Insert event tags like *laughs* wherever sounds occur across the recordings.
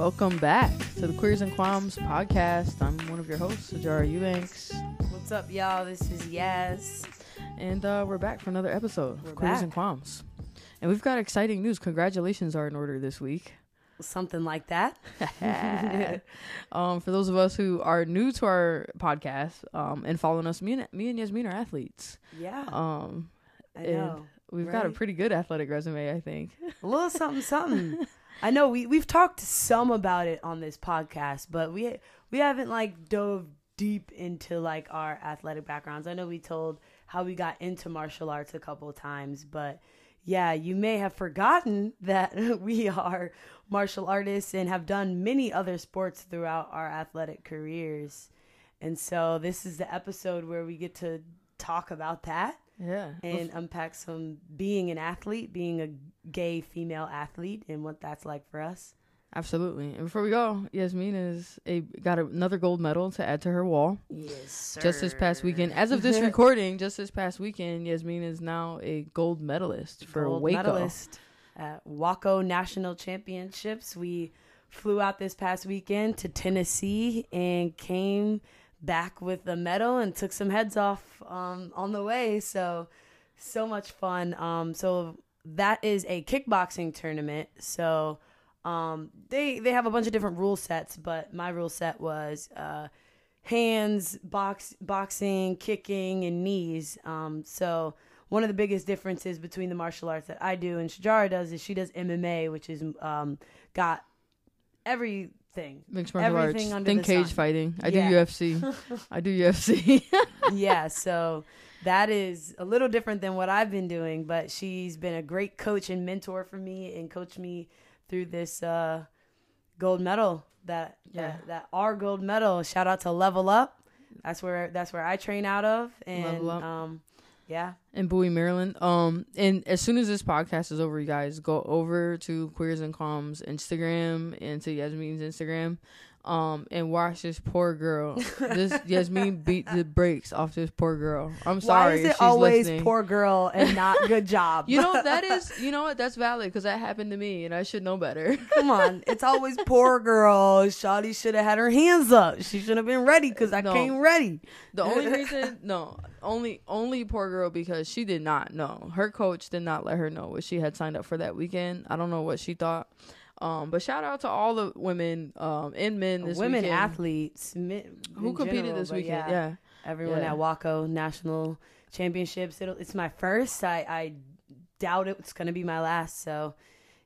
Welcome back to the Queers and Qualms podcast. I'm one of your hosts, Sijara Eubanks, What's up, y'all? This is Yaz. and uh, we're back for another episode We're of Queers back. and Qualms. And we've got exciting news. Congratulations are in order this week. Something like that. *laughs* *laughs* um, for those of us who are new to our podcast um, and following us, me and, me and Yasmin are athletes. Yeah, Um, I and know. we've got a pretty good athletic resume, I think. A little something, something. *laughs* I know we we've talked some about it on this podcast, but we we haven't like dove deep into like our athletic backgrounds. I know we told how we got into martial arts a couple of times, but yeah, you may have forgotten *laughs* that *laughs* we are martial artists and have done many other sports throughout our athletic careers. And so this is the episode where we get to talk about that Yeah. and unpack some being an athlete, being a gay female athlete, and what that's like for us. Absolutely. And before we go, Yasmin is a got another gold medal to add to her wall. Yes, sir. Just this past weekend, as of this *laughs* recording, just this past weekend, Yasmin is now a gold medalist for Gold WAKO. medalist at WAKO National Championships. We flew out this past weekend to Tennessee and came back with a medal and took some heads off um, on the way. So, so much fun. Um, so that is a kickboxing tournament. So um, they they have a bunch of different rule sets, but my rule set was uh, hands, box, boxing, kicking, and knees. Um, so one of the biggest differences between the martial arts that I do and Sijara does is she does MMA, which is um, got everything. Mixed martial Everything arts. under Think cage sun. fighting. I Yeah. do UFC. I do UFC. *laughs* yeah, so that is a little different than what I've been doing, but she's been a great coach and mentor for me and coached me through this uh, gold medal that, Yeah. that that our gold medal. Shout out to Level Up. That's where that's where I train out of and Level Up. um yeah. in Bowie, Maryland. Um, and as soon as this podcast is over, you guys go over to Queers and Qualms Instagram and to Yasmin's Instagram, um, and watch this poor girl. *laughs* this Yasmin beat the brakes off this poor girl. I'm sorry. Why is it she's always listening. poor girl and not good job? You know that *laughs* is, you know what? That's valid because that happened to me, and I should know better. Come on, *laughs* it's always poor girl. Shawty should have had her hands up. She should have been ready because I No. came ready. The only reason, no, only only poor girl because she did not know. Her coach did not let her know what she had signed up for that weekend. I don't know what she thought. Um, but shout out to all the women um and men this Women weekend athletes men- who competed general, this weekend. Yeah. everyone Yeah. at WAKO National Championships. It'll, it's my first. I, I doubt it's going to be my last. So,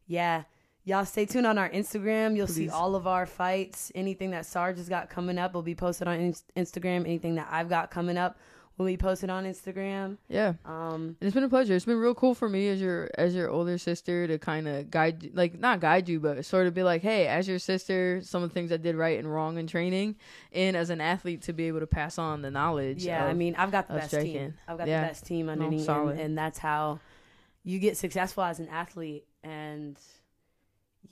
yeah. Y'all stay tuned on our Instagram. You'll see all of our fights. Anything that Sarge has got coming up will be posted on Inst- Instagram. Anything that I've got coming up will be posted on Instagram. Yeah. Um, And it's been a pleasure. It's been real cool for me as your as your older sister to kind of guide, you- like not guide you, but sort of be like, hey, as your sister, some of the things I did right and wrong in training, and as an athlete to be able to pass on the knowledge. yeah, I mean, I've got the best striking. team. I've got Yeah. the best team underneath, and, and that's how you get successful as an athlete. And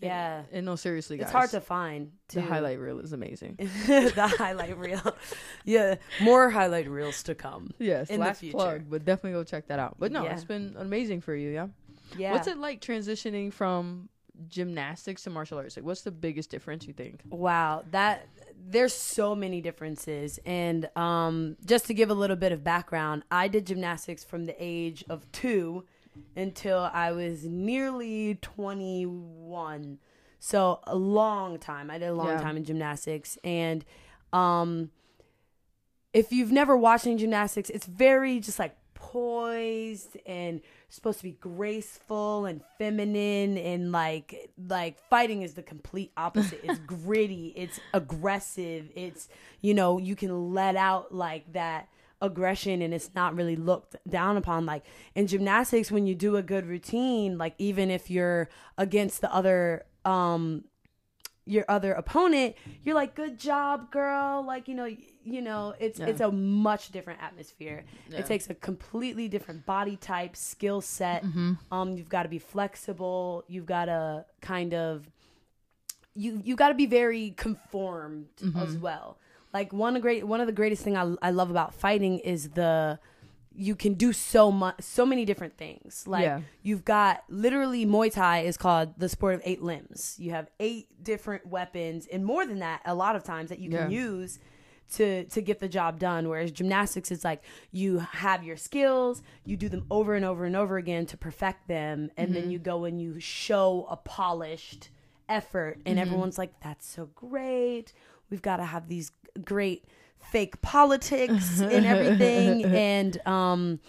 yeah, And no, seriously, guys, it's hard to find. The highlight reel is amazing. *laughs* the highlight reel. *laughs* Yeah, more highlight reels to come. Yes, in the future. plug, but definitely go check that out. But no, Yeah. it's been amazing for you, yeah? Yeah. What's it like transitioning from gymnastics to martial arts? Like, what's the biggest difference you think? Wow, that there's so many differences. And um, just to give a little bit of background, I did gymnastics from the age of two until I was nearly 21. So a long time. I did a long Yeah. time in gymnastics, and um, if you've never watched any gymnastics, it's very just like poised and supposed to be graceful and feminine and like like fighting is the complete opposite. It's *laughs* gritty, it's aggressive, it's you know, you can let out like that aggression and it's not really looked down upon like in gymnastics when you do a good routine like even if you're against the other um your other opponent you're like good job girl like you know you know it's Yeah. it's a much different atmosphere Yeah. it takes a completely different body type skill set Mm-hmm. um you've got to be flexible you've got to kind of you you got to be very conformed Mm-hmm. as well like one great one of the greatest thing I, I love about fighting is the you can do so much so many different things. Like Yeah. you've got literally muay thai is called the sport of eight limbs. You have eight different weapons and more than that a lot of times that you can Yeah. use to to get the job done whereas gymnastics is like you have your skills you do them over and over and over again to perfect them and then mm-hmm. you go and you show a polished effort and mm-hmm. everyone's like that's so great. We've got to have these great fake politics and everything *laughs* and um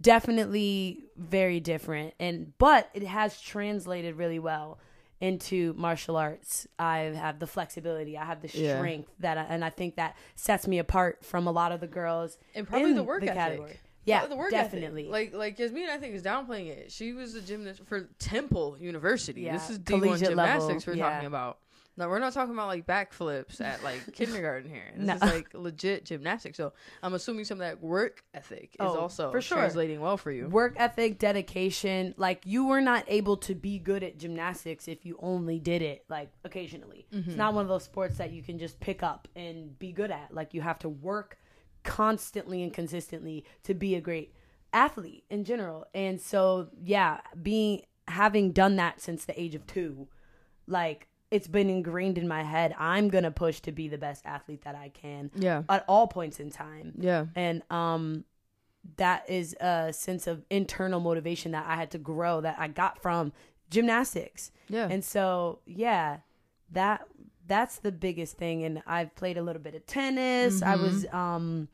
definitely very different and but it has translated really well into martial arts i have the flexibility i have the Yeah. strength that I, and i think that sets me apart from a lot of the girls and probably in the work ethic. category yeah the work definitely Ethic. Like like Yasmin, I think is downplaying it. She was a gymnast for Temple University. Yeah, This is D one collegiate level, gymnastics we're yeah. talking about. No, we're not talking about like backflips at like *laughs* kindergarten here. This No. is like legit gymnastics. So I'm assuming some of that work ethic is Oh, also for sure. translating well for you. work ethic dedication like you were not able to be good at gymnastics if you only did it like occasionally Mm-hmm. it's not one of those sports that you can just pick up and be good at like you have to work constantly and consistently to be a great athlete in general and so yeah being having done that since the age of two like it's been ingrained in my head i'm gonna push to be the best athlete that i can Yeah. at all points in time Yeah. and um that is a sense of internal motivation that I had to grow that I got from gymnastics. Yeah. And so, yeah, that that's the biggest thing and I've played a little bit of tennis. I was um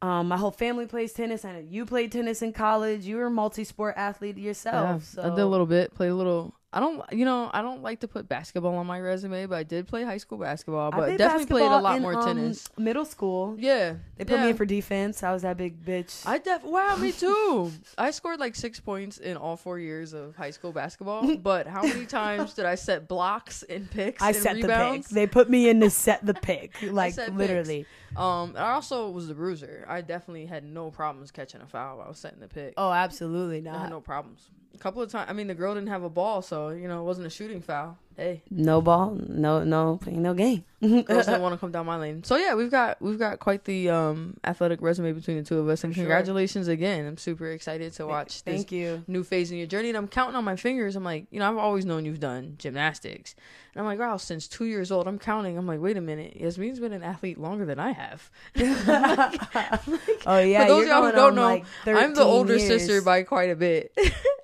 um my whole family plays tennis. I know you played tennis in college. You were a multi-sport athlete yeah. yourself. So I did a little bit, played a little I don't, you know, I don't like to put basketball on my resume, but I did play high school basketball. I But played definitely played a lot in, more um, tennis. Middle school. Yeah, They put yeah. me in for defense. I was that big bitch. I def wow, me too. I scored like six points in all four years of high school basketball. *laughs* but how many times did I set blocks and picks? I and set the rebounds? pick. They put me in to set the pick. *laughs* Like set picks. Um, I also was the bruiser. I definitely had no problems catching a foul. while I was setting the pick. Oh, absolutely I not. had no problems. A couple of times. I mean, the girl didn't have a ball, so you know it wasn't a shooting foul. Hey, No ball, no no playing no game. *laughs* girls didn't want to come down my lane. So yeah, we've got we've got quite the um athletic resume between the two of us, and sure. congratulations again. I'm super excited to watch this Thank you. new phase in your journey. And I'm counting on my fingers. I'm like, you know, I've always known you've done gymnastics. And I'm like, wow, since two years old, I'm counting. I'm like, wait a minute. Yasmin's been an athlete longer than I have. *laughs* *laughs* Oh yeah, For those of y'all who don't know, like, I'm the older years. sister by quite a bit.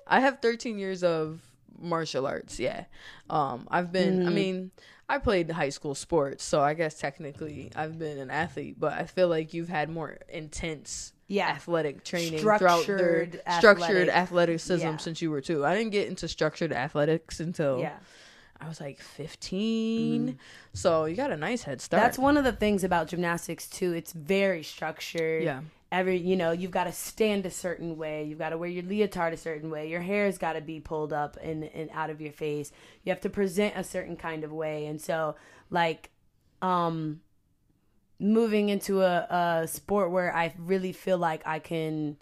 I have 13 years of martial arts. Yeah. Um, I've been, I Mhm. mean, I played high school sports, so I guess technically I've been an athlete, but I feel like you've had more intense yeah. athletic training throughout their Structured structured athletic. athleticism Yeah. since you were two. I didn't get into structured athletics until Yeah. I was like 15. So you got a nice head start. That's one of the things about gymnastics too. It's very structured. Yeah. Every you know, you've got to stand a certain way. You've got to wear your leotard a certain way. Your hair's got to be pulled up and and out of your face. You have to present a certain kind of way. And so, like, um, moving into a, a sport where I really feel like I can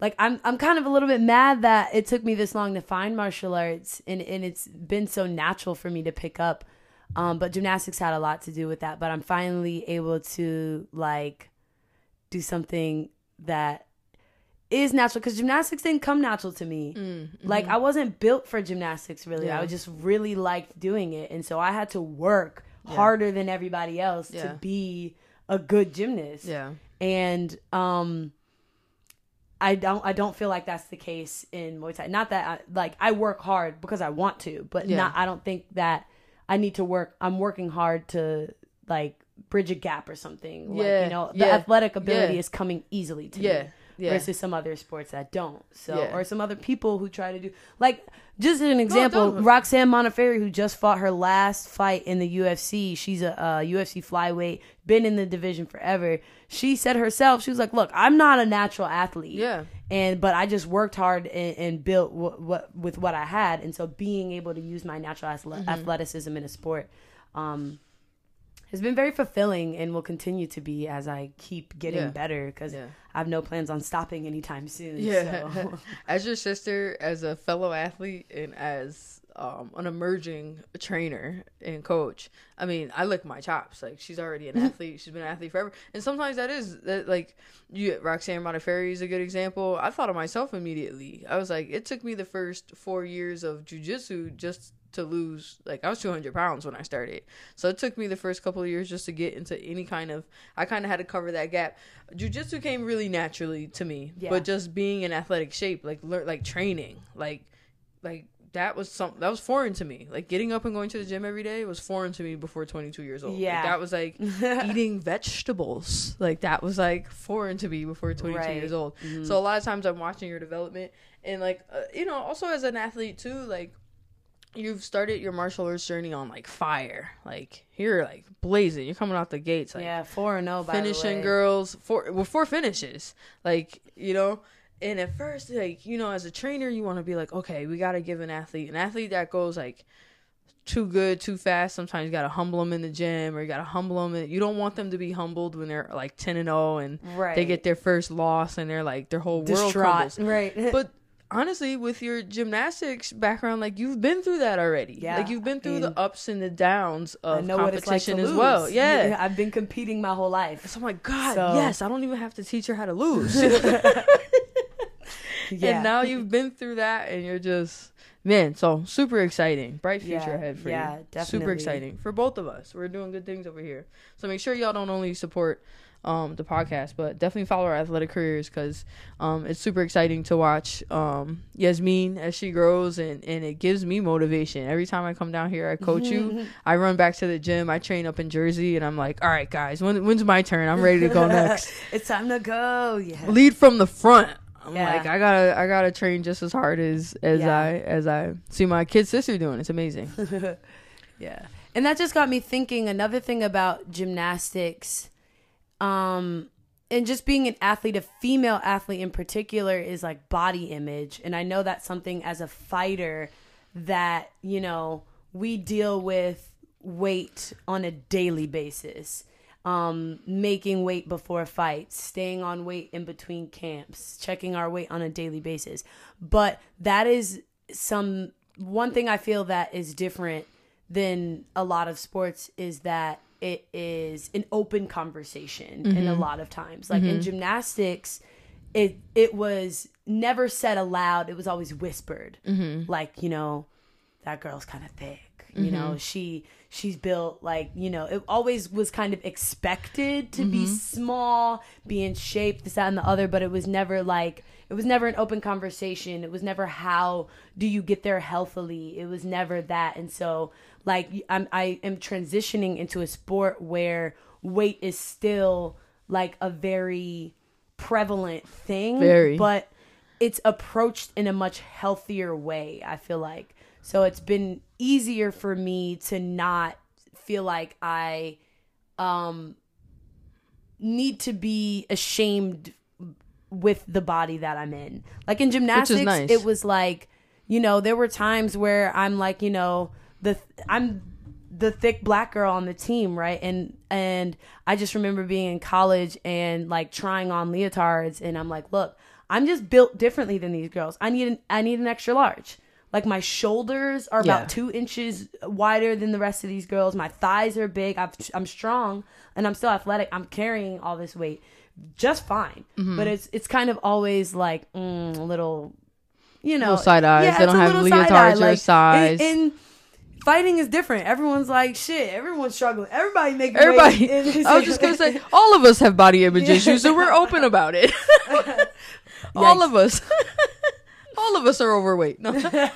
like I'm I'm kind of a little bit mad that it took me this long to find martial arts and and it's been so natural for me to pick up. Um, but gymnastics had a lot to do with that. But I'm finally able to like do something that is natural because gymnastics didn't come natural to me. Mm, Like I wasn't built for gymnastics really. Yeah. I just really liked doing it, and so I had to work Yeah. harder than everybody else Yeah. to be a good gymnast yeah. and um I don't I don't feel like that's the case in Muay Thai. Not that I, like I work hard because I want to, but Yeah. not I don't think that I need to work I'm working hard to like bridge a gap or something. Like, Yeah, you know, the yeah, athletic ability yeah. is coming easily to Yeah. me. Yeah. Versus some other sports that don't. So or some other people who try to do like just an example, don't. Roxanne Modafferi, who just fought her last fight in the UFC. She's a, uh UFC flyweight, been in the division forever. She said herself, she was like, "Look, I'm not a natural athlete, Yeah. and but I just worked hard and, and built what, what with what I had, and so being able to use my natural athle- Mm-hmm. athleticism in a sport." Um, has been very fulfilling and will continue to be as I keep getting Yeah. better because Yeah. I have no plans on stopping anytime soon. Yeah. So. *laughs* as your sister, as a fellow athlete, and as um, an emerging trainer and coach, I mean, I lick my chops. Like she's already an *laughs* athlete. She's been an athlete forever. And sometimes that is that like you Roxanne Modafferi is a good example. I thought of myself immediately. I was like, it took me the first four years of jujitsu just to lose like I was 200 pounds when I started. So it took me the first couple of years just to get into any kind of I kind of had to cover that gap. Jiu-jitsu came really naturally to me, Yeah. but just being in athletic shape, like learn like training, like like that was some that was foreign to me. Like getting up and going to the gym every day was foreign to me before 22 years old. Like, Yeah. that was like *laughs* eating vegetables. Like that was like foreign to me before 22 Right. years old. Mhm. So a lot of times I'm watching your development and like uh, you know, also as an athlete too, like you've started your martial arts journey on like fire. Like you're like blazing. You're coming out the gates like yeah, four and zero. By the finishing girls four with four finishes. Like, you know, and at first like, you know, as a trainer you want to be like, okay, we got to give an athlete an athlete that goes like too good, too fast. Sometimes you got to humble them in the gym or you got to humble them. You don't want them to be humbled when they're like 10 and 0 and Right. they get their first loss and they're like their whole world distraught. crumbles. Right. *laughs* But honestly, with your gymnastics background, like you've been through that already. Yeah, like you've been I through mean, the ups and the downs I of know what it's like to competition lose. as well. Yeah. I've been competing my whole life. So I'm like, God, So- yes, I don't even have to teach her how to lose. *laughs* Yeah. And now you've been through that and you're just man, so super exciting. Bright future Yeah, ahead for you. yeah, you. definitely. Super exciting. For both of us. We're doing good things over here. So make sure y'all don't only support um, the podcast, but definitely follow our athletic careers because um, it's super exciting to watch um, Yasmin as she grows and, and it gives me motivation. Every time I come down here, I coach you. *laughs* I run back to the gym. I train up in Jersey and I'm like, all right, guys, when, when's my turn? I'm ready to go *laughs* next it's time to go. Yeah. lead from the front. I'm Yeah. like I gotta I gotta train just as hard as as Yeah. I as I see my kid sister doing. It's amazing. *laughs* Yeah. And that just got me thinking another thing about gymnastics um and just being an athlete, a female athlete in particular is like body image. And I know that's something as a fighter that, you know, we deal with weight on a daily basis. Um, making weight before fights, staying on weight in between camps, checking our weight on a daily basis. But that is some one thing I feel that is different than a lot of sports is that it is an open conversation in a mm-hmm. lot of times. Like in mm-hmm. gymnastics, it it was never said aloud. It was always whispered. Mm-hmm. Like you know, that girl's kind of thick. You know, she she's built like you know. It always was kind of expected to be mm-hmm. small, be in shape, this that and the other. But it was never like it was never an open conversation. It was never how do you get there healthily. It was never that. And so like I'm I am transitioning into a sport where weight is still like a very prevalent thing. Very. But it's approached in a much healthier way, I feel like. So it's been easier for me to not feel like I um need to be ashamed with the body that I'm in. Like in gymnastics, nice. it was like, you know, there were times where I'm like, you know, the I'm the thick black girl on the team, right? And and I just remember being in college and like trying on leotards and I'm like, look, I'm just built differently than these girls. I need an I need an extra large. Like my shoulders are Yeah. about two inches wider than the rest of these girls. My thighs are big. I've, I'm strong and I'm still athletic. I'm carrying all this weight just fine. Mm-hmm. But it's it's kind of always like mm, a little, you know, Little side eyes. They don't have little side eye, leotards like, size. And, and fighting is different. Everyone's like shit. Everyone's struggling. Everybody making Everybody, *laughs* weight. I was just gonna say, all of us have body image issues, and we're open about it. *laughs* *laughs* all of us, all of us are overweight. No, *laughs*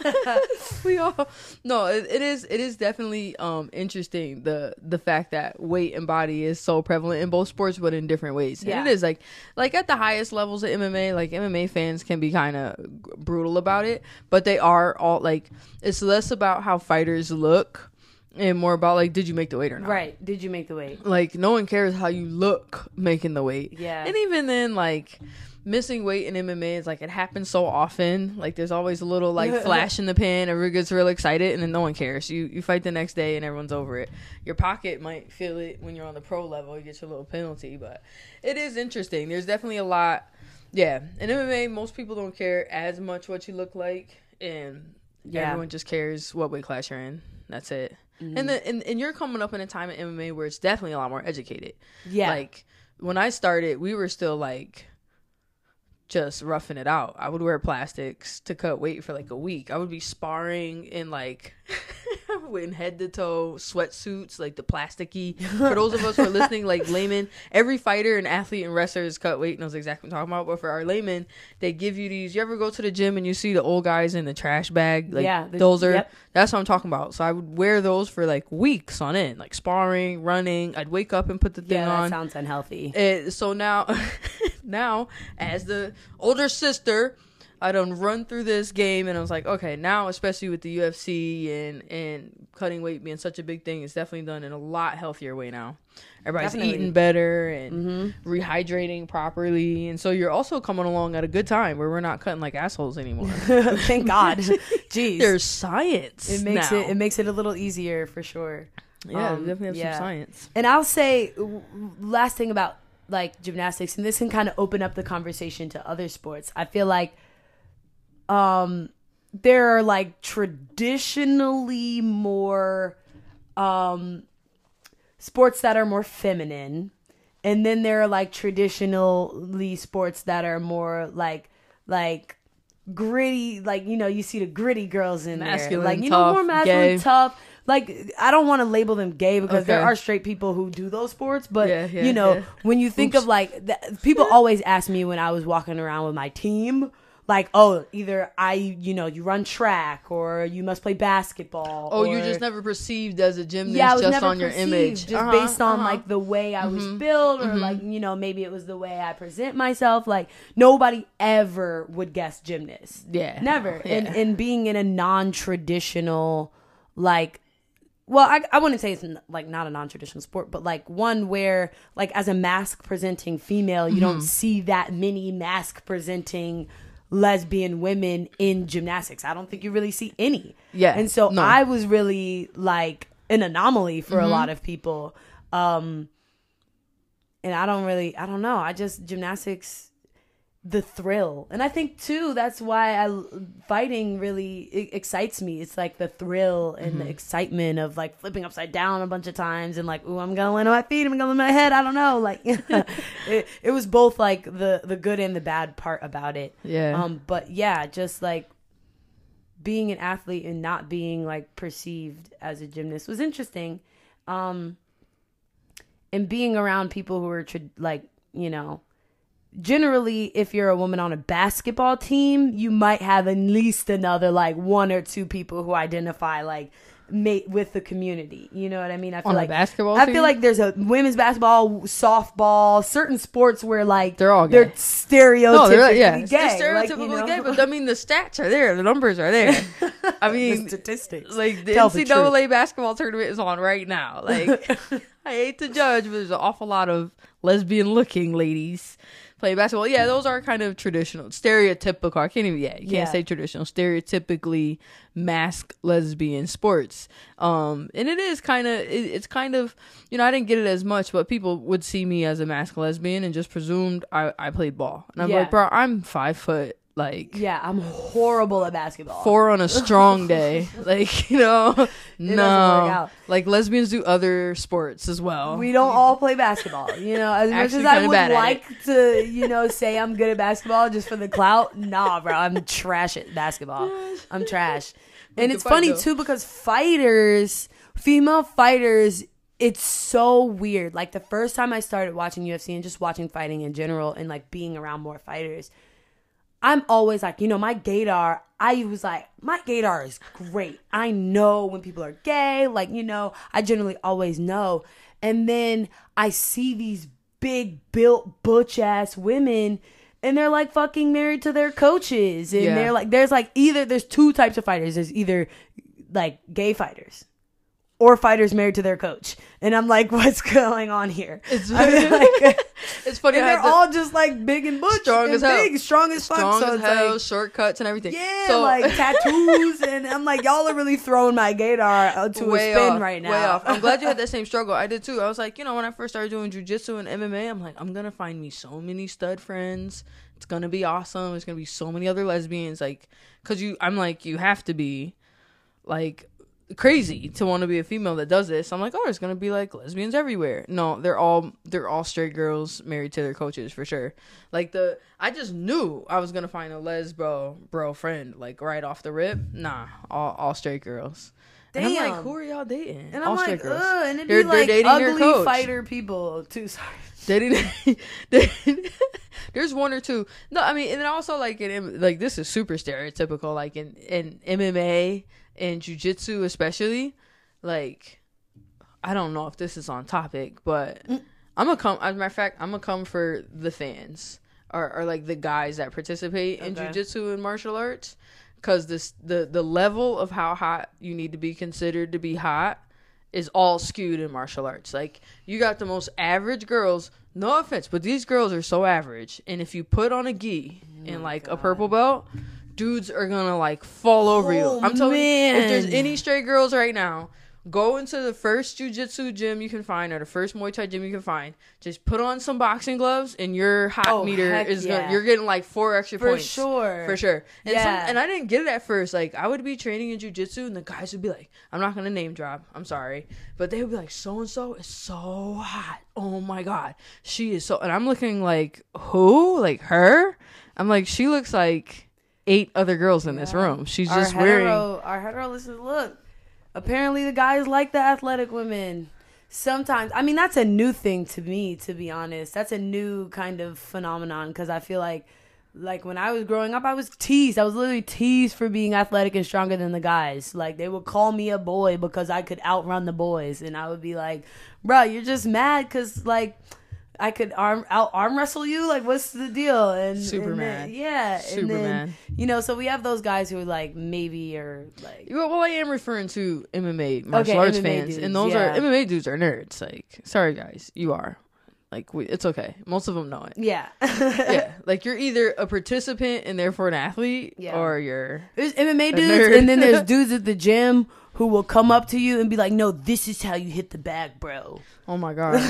*laughs* we all. No, it, it is. It is definitely um interesting the the fact that weight and body is so prevalent in both sports, but in different ways. Yeah. And it is like like at the highest levels of MMA, like MMA fans can be kind of brutal about it, but they are all like it's less about how fighters look. And more about like, did you make the weight or not? right. Did you make the weight? like no one cares how you look making the weight. Yeah. And even then like missing weight in MMA is like it happens so often. Like there's always a little like *laughs* flash in the pan, everyone gets real excited and then no one cares. You you fight the next day and everyone's over it. Your pocket might feel it when you're on the pro level, you get your little penalty, but it is interesting. There's definitely a lot yeah. In MMA most people don't care as much what you look like and Yeah. Everyone just cares what weight class you're in. That's it. Mhm. And then and, and you're coming up in a time in MMA where it's definitely a lot more educated. yeah, Like when I started, we were still like just roughing it out. I would wear plastics to cut weight for like a week. I would be sparring in like *laughs* in head to toe sweatsuits, like the plasticky. For those of us who are listening, like *laughs* laymen, every fighter and athlete and wrestler is cut weight knows exactly what I'm talking about. But for our laymen, they give you these. You ever go to the gym and you see the old guys in the trash bag? Like Yeah, the- those are yep. that's what I'm talking about. So I would wear those for like weeks on end, like sparring, running. I'd wake up and put the thing on. yeah, that on. sounds unhealthy. Uh, so now, *laughs* now as the older sister, I done run through this game, and I was like, okay, now especially with the UFC and and cutting weight being such a big thing, it's definitely done in a lot healthier way now. Everybody's Definitely. eating better and Mm-hmm. rehydrating properly, and so you're also coming along at a good time where we're not cutting like assholes anymore. *laughs* Thank God. *laughs* Jeez, There's science. it makes now. it it makes it a little easier for sure. yeah, um, definitely have yeah. some science. And I'll say last thing about like gymnastics, and this can kind of open up the conversation to other sports. I feel like um there are like traditionally more um sports that are more feminine and then there are like traditionally sports that are more like like gritty like you know you see the gritty girls in Masculine, there like you know more masculine gay. tough like i don't want to label them gay because there are straight people who do those sports but Yeah, yeah, you know yeah. when you think of like people always ask me when i was walking around with my team like oh either i you know you run track or you must play basketball Oh, you're just never perceived as a gymnast yeah, I was just never on your image. just Uh-huh, based on uh-huh. like the way I was built, or like you know maybe it was the way I present myself. Like nobody ever would guess gymnast. Yeah. never. Yeah. And and being in a non-traditional like. Well, I, I wouldn't say it's n- like not a non-traditional sport, but like one where like as a mask presenting female, you Mm-hmm. don't see that many mask presenting lesbian women in gymnastics. I don't think you really see any. Yeah, And so no. I was really like an anomaly for Mm-hmm. a lot of people. Um and I don't really I don't know. I just gymnastics the thrill. And I think too that's why I fighting really it excites me. It's like the thrill and Mm-hmm. the excitement of like flipping upside down a bunch of times and like, ooh, I'm gonna land on my feet, I'm gonna land on my head. I don't know. Like *laughs* it, it was both like the the good and the bad part about it. Yeah. Um, but yeah, just like being an athlete and not being like perceived as a gymnast was interesting. Um, and being around people who are tra- like, you know, generally if you're a woman on a basketball team, you might have at least another like one or two people who identify like mate with the community. You know what I mean? I feel On like basketball I team? feel like there's a women's basketball, softball, certain sports where like They're all they're gay. stereotypically No, they're yeah, gay. they're like, you know? gay, but I mean the stats are there, the numbers are there. *laughs* I mean, the statistics. like the Tell the NCAA basketball tournament is on right now. Like, *laughs* I hate to judge, but there's an awful lot of lesbian-looking ladies playing basketball. Yeah, those are kind of traditional, stereotypical. I can't even. Yeah, you can't Yeah. say traditional. Stereotypically mask lesbian sports. Um, and it is kind of. It, it's kind of. You know, I didn't get it as much, but people would see me as a mask lesbian and just presumed I I played ball. And I'm Yeah. like, bro, I'm five foot. Like Yeah, I'm horrible at basketball. four on a strong *laughs* day. Like, *laughs* you know, no. Like lesbians do other sports as well. we don't all play basketball. You know, as much as I would like to, you know, say I'm good at basketball just for the clout, nah, bro, I'm trash at basketball. I'm trash. And it's funny too because fighters, female fighters, it's so weird. Like the first time I started watching UFC and just watching fighting in general and like being around more fighters, I'm always like, you know, my gaydar, I was like, my gaydar is great. I know when people are gay, like, you know, I generally always know. And then I see these big built butch ass women and they're like fucking married to their coaches. And Yeah. they're like, there's like either, there's two types of fighters. There's either like gay fighters or fighters married to their coach. And I'm like, *laughs* what's going on here? It's, I mean, *laughs* like, *laughs* it's funny and they're the- all just like big and butch, Strong and as hell. big, strong as fuck. strong so as hell, like, shortcuts and everything. yeah, so, like tattoos, and I'm like, y'all are really throwing my gaydar uh, to a spin off, right now. Way off. I'm glad you had that same struggle. I did too. I was like, you know, when I first started doing jujitsu and MMA, I'm like, I'm gonna find me so many stud friends. It's gonna be awesome. There's gonna be so many other lesbians, like, cause you. I'm like, you have to be. like crazy to want to be a female that does this. I'm like, oh, there's gonna be like lesbians everywhere. No, they're all they're all straight girls married to their coaches for sure. Like the I just knew I was gonna find a lesbo bro friend like right off the rip. Nah, all all straight girls. And I'm like, Damn. who are y'all dating? And all I'm straight like, girls. ugh, and it'd They're- be like dating ugly fighter people too. Sorry. *laughs* dating *laughs* there's one or two no i mean and then also like in like this is super stereotypical like in in mma and jiu-jitsu especially like i don't know if this is on topic but mm. i'm gonna come as a matter of fact i'm gonna come for the fans or, or like the guys that participate in Okay. jiu-jitsu and martial arts because this the the level of how hot you need to be considered to be hot is all skewed in martial arts. Like you got the most average girls. No offense, but these girls are so average. And if you put on a gi Oh and like a purple belt, dudes are gonna like fall over you. Oh, I'm telling you, if there's any straight girls right now, go into the first jujitsu gym you can find or the first Muay Thai gym you can find. Just put on some boxing gloves, and your hot Oh, meter is yeah. gonna, you're getting like four extra For points For sure. for sure. And some, Yeah. and I didn't get it at first. Like I would be training in jujitsu, and the guys would be like, "I'm not gonna name drop. I'm sorry," but they would be like, "So and so is so hot. Oh my god, she is so." And I'm looking like, who? Like her? I'm like, she looks like eight other girls in this Yeah. room. She's our just wearing. hetero, our hetero listeners, look. Apparently, the guys like the athletic women. Sometimes, I mean, that's a new thing to me. To be honest, that's a new kind of phenomenon because I feel like, like when I was growing up, I was teased. I was literally teased for being athletic and stronger than the guys. Like they would call me a boy because I could outrun the boys, and I would be like, "Bro, you're just mad because like." I could arm out arm wrestle you. Like, what's the deal? And Superman, and then- yeah. Super and then. You know, so we have those guys who are like maybe or like Well, well, I am referring to MMA martial Okay, arts MMA fans, dudes, and those yeah. are MMA dudes are nerds. Like, sorry guys, you are. Like, we, it's okay. Most of them know it. yeah. *laughs* yeah, like you're either a participant and therefore an athlete, Yeah. or you're There's MMA dudes, nerd. and then there's *laughs* dudes at the gym who will come up to you and be like, "No, this is how you hit the bag, bro." oh my god.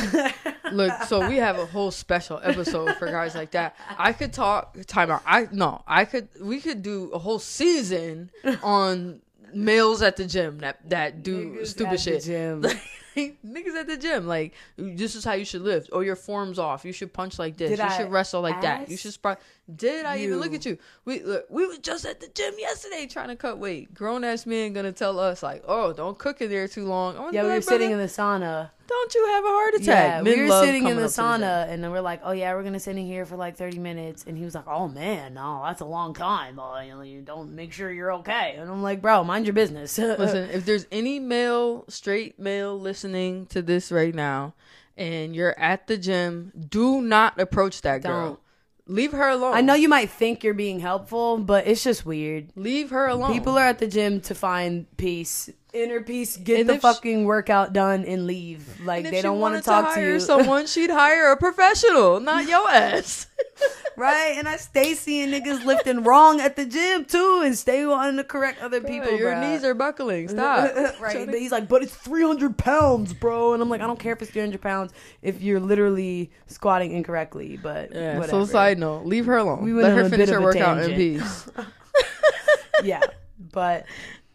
*laughs* Look, so we have a whole special episode for guys like that. I could talk time out. I no, I could. We could do a whole season on males at the gym that that do Niggas stupid at the shit. *laughs* Like, *laughs* niggas at the gym, like this is how you should lift. Or your form's off. You should punch like this. Did you I should wrestle like that. You should sprint. Did I even look at you? We look, we was just at the gym yesterday trying to cut weight. Grown ass men gonna tell us like, oh, don't cook in there too long. Yeah, we like, were sitting in the sauna. Don't you have a heart attack? Yeah, we were sitting in the up to gym. sauna, and then we're like, "Oh yeah, we're gonna sit in here for like 30 minutes." And he was like, "Oh man, no, that's a long time. Oh, you, know, you don't make sure you're okay." And I'm like, "Bro, mind your business." *laughs* Listen, if there's any male, straight male listening to this right now, and you're at the gym, do not approach that girl. Don't. Leave her alone. I know you might think you're being helpful, but it's just weird. Leave her alone. People are at the gym to find peace, inner peace, get And the fucking workout done, and leave. Like And they don't want to talk to hire you, someone, *laughs* she'd hire a professional, not your *laughs* ass. right? And I stay seeing niggas lifting wrong at the gym too, and stay wanting to correct other people. your bruh. knees are buckling. *laughs* Stop. right, but he's like, but it's 300 pounds, bro. And I'm like, I don't care if it's 300 pounds if you're literally squatting incorrectly. But Yeah. whatever. So side note, leave her alone. We Let her finish her workout in peace. yeah, but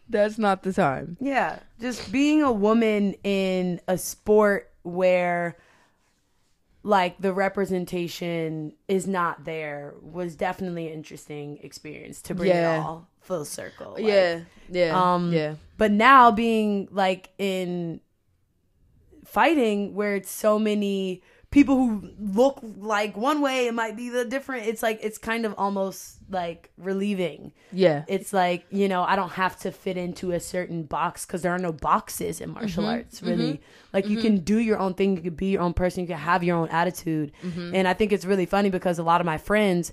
That's not the time. yeah, just being a woman in a sport where like the representation is not there was definitely an interesting experience to bring Yeah. it all full circle. Like, yeah. Yeah. um, yeah. But now being like in fighting where it's so many people who look like one way it might be the different. It's like it's kind of almost like relieving. Yeah. it's like you know i don't have to fit into a certain box because there are no boxes in martial mm-hmm. arts mm-hmm. really. Like you mm-hmm. can do your own thing you can be your own person you can have your own attitude. And i think it's really funny because a lot of my friends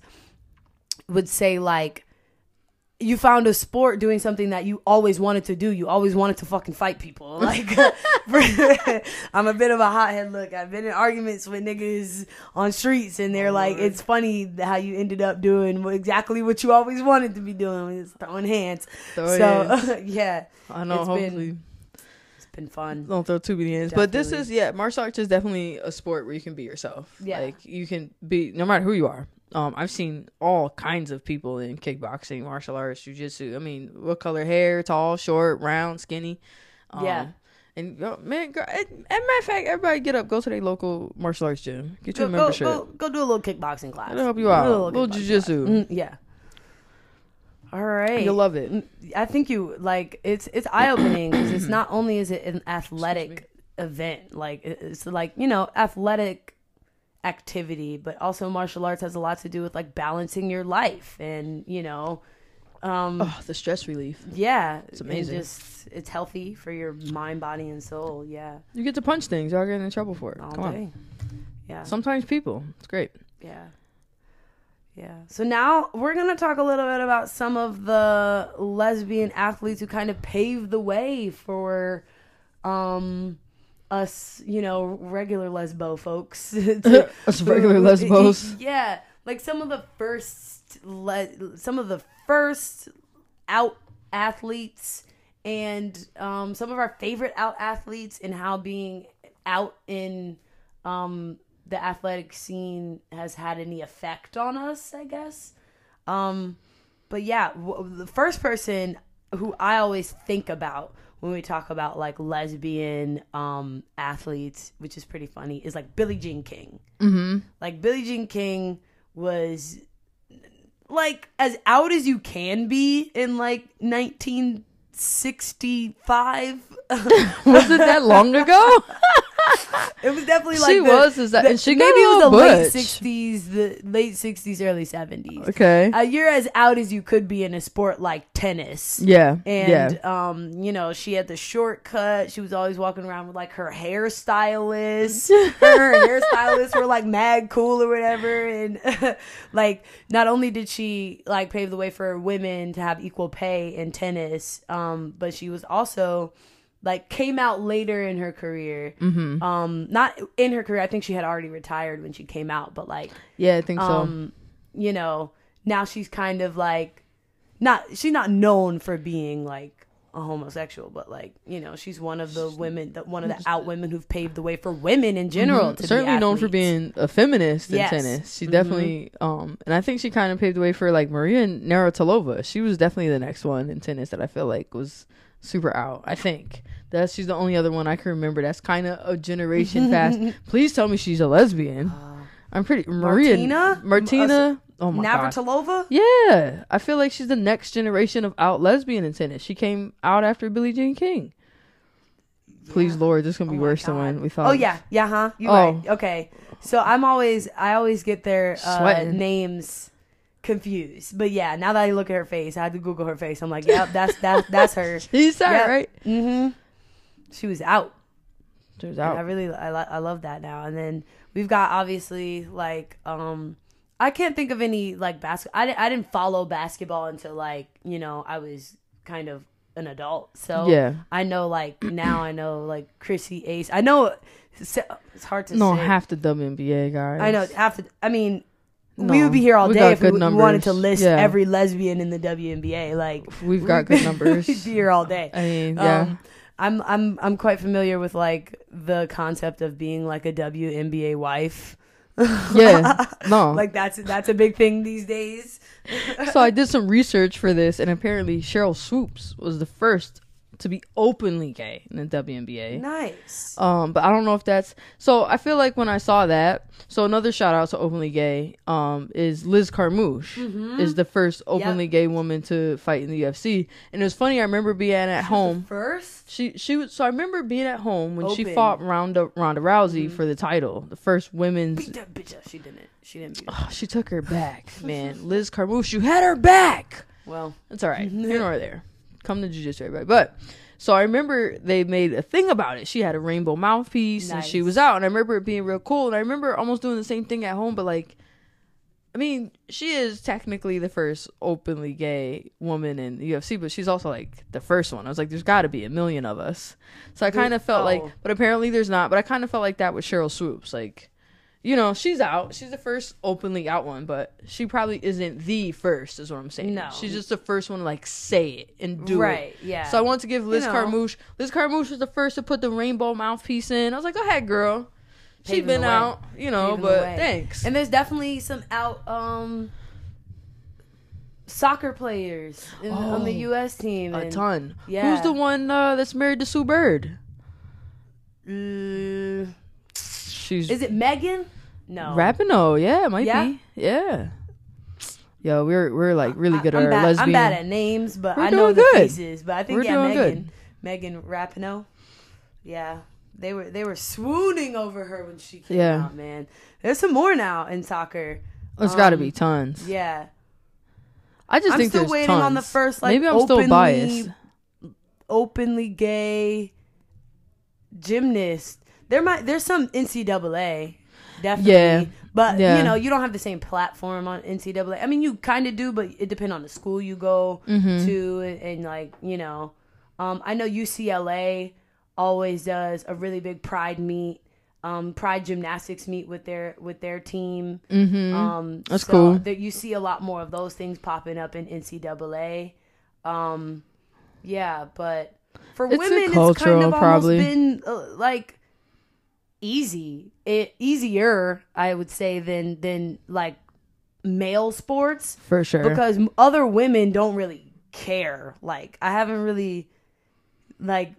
would say like you found a sport doing something that you always wanted to do. You always wanted to fucking fight people. *laughs* Like, *laughs* I'm a bit of a hothead. Look, I've been in arguments with niggas on streets, and they're oh, like, it's funny how you ended up doing exactly what you always wanted to be doing, is throwing hands. Throw so, *laughs* yeah, I know. it's hopefully. been- it's been fun. don't throw too many hands. But this is yeah, martial arts is definitely a sport where you can be yourself. Yeah. Like you can be no matter who you are. Um, I've seen all kinds of people in kickboxing, martial arts, jujitsu. I mean, what color hair? Tall, short, round, skinny. Um, Yeah. And man, girl, as a matter of fact, everybody get up, go to their local martial arts gym, get Go, your go, membership. go, go do a little kickboxing class. It'll help you Do out. a Little kickboxing jujitsu. Mm, yeah. All right. You'll love it. I think you like it's it's eye opening because it's not only is it an athletic event, like it's like you know athletic activity, but also martial arts has a lot to do with like balancing your life and you know, um, Oh, the stress relief. yeah, it's amazing. Just it's healthy for your mind, body, and soul. Yeah, You get to punch things. Y'all getting in trouble for it. all Come on. Yeah. Sometimes people. It's great. Yeah. Yeah. So now we're going to talk a little bit about some of the lesbian athletes who kind of paved the way for um us, you know, regular lesbo folks. *laughs* *laughs* to- Us regular lesbos. *laughs* Yeah. Like some of the first le- some of the first out athletes and um some of our favorite out athletes and how being out in um the athletic scene has had any effect on us, I guess. Um, but yeah, w- the first person who I always think about when we talk about like lesbian um, athletes, which is pretty funny, is like Billie Jean King. Mm-hmm. Like Billie Jean King was like as out as you can be in like 1965. *laughs* Was it that long ago? *laughs* *laughs* It was definitely like she the- was. Is that? the- and she maybe it was the little late sixties, the late sixties, early seventies. Okay. Uh, you're as out as you could be in a sport like tennis. yeah. And yeah. um, you know, she had the shortcut. She was always walking around with like her hairstylist. *laughs* her hairstylists were like mad cool or whatever. And *laughs* like, not only did she like pave the way for women to have equal pay in tennis, um, but she was also like came out later in her career. Mm-hmm. Um, not in her career. I think she had already retired when she came out, but like Yeah, I think so. um you know now she's kind of like not she's not known for being like a homosexual but like you know she's one of the women that one of the out women who've paved the way for women in general Mhm. to be certainly known for being a feminist Yes. in tennis. She Mhm. definitely, um, and I think she kind of paved the way for like Maria Navratilova. She was definitely the next one in tennis that I feel like was super out. I think that's she's the only other one I can remember that's kind of a generation fast. *laughs* Please tell me she's a lesbian. I'm pretty Maria Martina? Martina. Oh my god. Navratilova Yeah, I feel like she's the next generation of out lesbian in tennis. She came out after Billie Jean King. Please, Lord, this is gonna Oh be my worse than when we thought. oh yeah yeah huh you Oh. right okay so i'm always i always get their uh, names confused but yeah now that i look at her face i had to google her face i'm like *laughs* yep that's that that's her He's that Yep. right? mm-hmm she was out Turns And I really I, lo- I love that now. And then we've got obviously like um I can't think of any like basketball. I, I didn't follow basketball until like you know I was kind of an adult. So Yeah. I know like now I know like Chrissy Ace. I know it's hard to say. No, say. half the WNBA guys. I know half the. I mean. we would be here all day if we wanted to list Yeah. every lesbian in the WNBA. Like We've got *laughs* good numbers. we'd be here all day. I mean, yeah. Um, I'm I'm I'm quite familiar with like the concept of being like a WNBA wife. yeah. *laughs* No. Like that's that's a big thing these days. so I did some research for this, and apparently Sheryl Swoopes was the first to be openly gay in the WNBA. Nice. Um, but I don't know if that's so. I feel like when I saw that, so another shout out to openly gay, um, is Liz Carmouche Mm-hmm. is the first openly gay woman to fight in the UFC, and it was funny. I remember being at home. First. She she was so I remember being at home when she fought Ronda Ronda Rousey for the title, the first women's. Beat that bitch up. She didn't. She didn't beat. Oh, she took her back, man. Liz Carmouche, you had her back. Well, It's all right. *laughs* Here nor there. Come to jujitsu, everybody. But so I remember they made a thing about it. She had a rainbow mouthpiece and she was out, and I remember it being real cool. And I remember almost doing the same thing at home, but like, I mean, she is technically the first openly gay woman in UFC, but she's also like the first one. I was like, there's got to be a million of us. So I kind of felt like, oh. but apparently there's not. But I kind of felt like that with Sheryl Swoopes, like. You know, she's out. She's the first openly out one, but she probably isn't the first, is what I'm saying. No. She's just the first one to like say it and do right. it. Right, yeah. So I want to give Liz know. Carmouche. Liz Carmouche was the first to put the rainbow mouthpiece in. I was like, go ahead, girl. She paving been out, you know, Paving but thanks. And there's definitely some out um soccer players in, on the Oh, U.S. team. a and, ton. yeah. Who's the one uh, that's married to Sue Bird? Uh, She's is it Megan? No. Rapinoe. Yeah, it might Yeah? be. Yeah. Yo, we're we're like really good I, at our bad, lesbian. I'm bad at names, but We're I know the good. faces. But I think We're yeah, Megan, good. Megan Rapinoe. Yeah, they were they were swooning over her when she came Yeah. out. Man, there's some more now in soccer. There's got to Um, be tons. Yeah, I just I'm think still there's waiting on the tons. first like Maybe I'm openly, still biased. openly gay gymnast. There might there's some NCAA, definitely. Yeah. But Yeah. you know, you don't have the same platform on NCAA. I mean, you kind of do, but it depends on the school you go Mm-hmm. to, and, and like you know, um, I know UCLA always does a really big pride meet, um, pride gymnastics meet with their with their team. Mm-hmm. Um, That's so cool. That you see a lot more of those things popping up in NCAA. Um, yeah, but for It's women, it's kind of probably. almost been uh, like easy, it easier, I would say, than than like male sports For sure. because other women don't really care. Like I haven't really like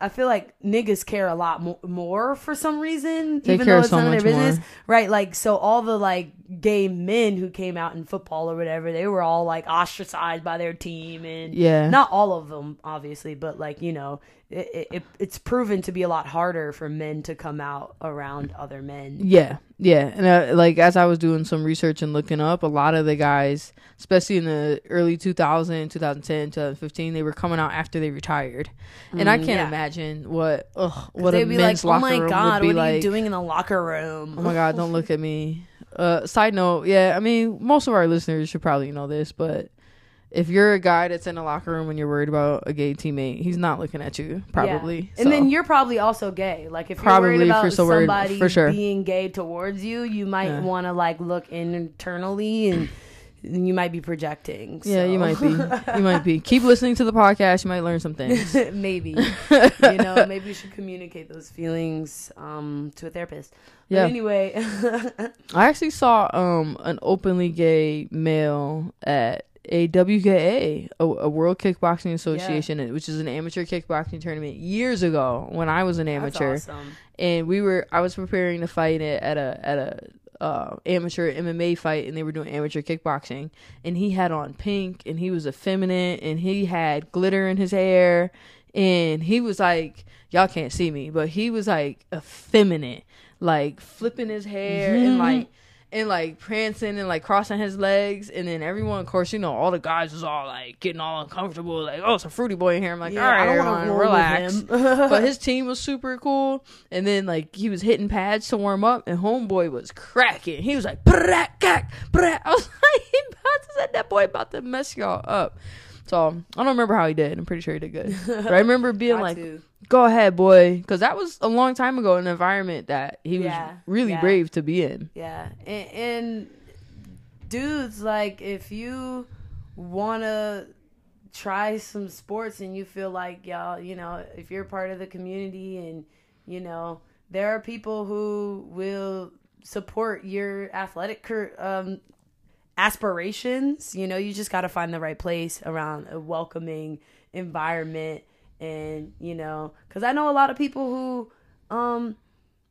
I feel like niggas care a lot mo- more for some reason, They even care though it's so none of their business, more. right? Like so, all the like gay men who came out in football or whatever, they were all like ostracized by their team, and Yeah. not all of them, obviously, but like you know, it, it it's proven to be a lot harder for men to come out around other men. Yeah, yeah, and uh, like as I was doing some research and looking up, a lot of the guys, especially in the early 2000, 2010, 2015, they were coming out after they retired, and I can't Mm, yeah. imagine what ugh, what a They'd be like, "Oh my room god, would be what are like. you doing in the locker room?" Oh my god, don't look at me. Uh, side note, yeah, I mean, most of our listeners should probably know this, but if you're a guy that's in a locker room and you're worried about a gay teammate, he's not looking at you, probably. Yeah. And then you're probably also gay. Like if you're Probably, worried about you're so worried, somebody for sure. being gay towards you, you might Yeah. want to like look internally and you might be projecting. yeah, you might be, you might be. *laughs* Keep listening to the podcast, you might learn some things. *laughs* maybe *laughs* you know maybe you should communicate those feelings um to a therapist. But Yeah. anyway, I actually saw um an openly gay male at a WKA, a, a World Kickboxing Association, which is an amateur kickboxing tournament years ago when I was an amateur, awesome. and we were I was preparing to fight it at a at a uh, amateur MMA fight, and they were doing amateur kickboxing, and he had on pink, and he was effeminate, and he had glitter in his hair, and he was like, y'all can't see me, but he was like effeminate, like flipping his hair and *laughs* like and like prancing and like crossing his legs, and then everyone, of course, you know, all the guys was all like getting all uncomfortable, like, oh, it's a fruity boy in here. I'm like, Yeah, all right, I don't wanna everyone, relax. him. *laughs* *laughs* but his team was super cool, and then like he was hitting pads to warm up, and homeboy was cracking. He was like, "Brat, cack, brat." I was *laughs* like, he about to set that boy about to mess y'all up. So I don't remember how he did. I'm pretty sure he did good, but I remember being like, to. "Go ahead, boy," because that was a long time ago in an environment that he was really yeah. brave to be in. Yeah, and, and dudes, like if you wanna try some sports and you feel like y'all, you know, if you're part of the community and you know there are people who will support your athletic um, aspirations. You know, you just got to find the right place around a welcoming environment, and you know, because I know a lot of people who, um,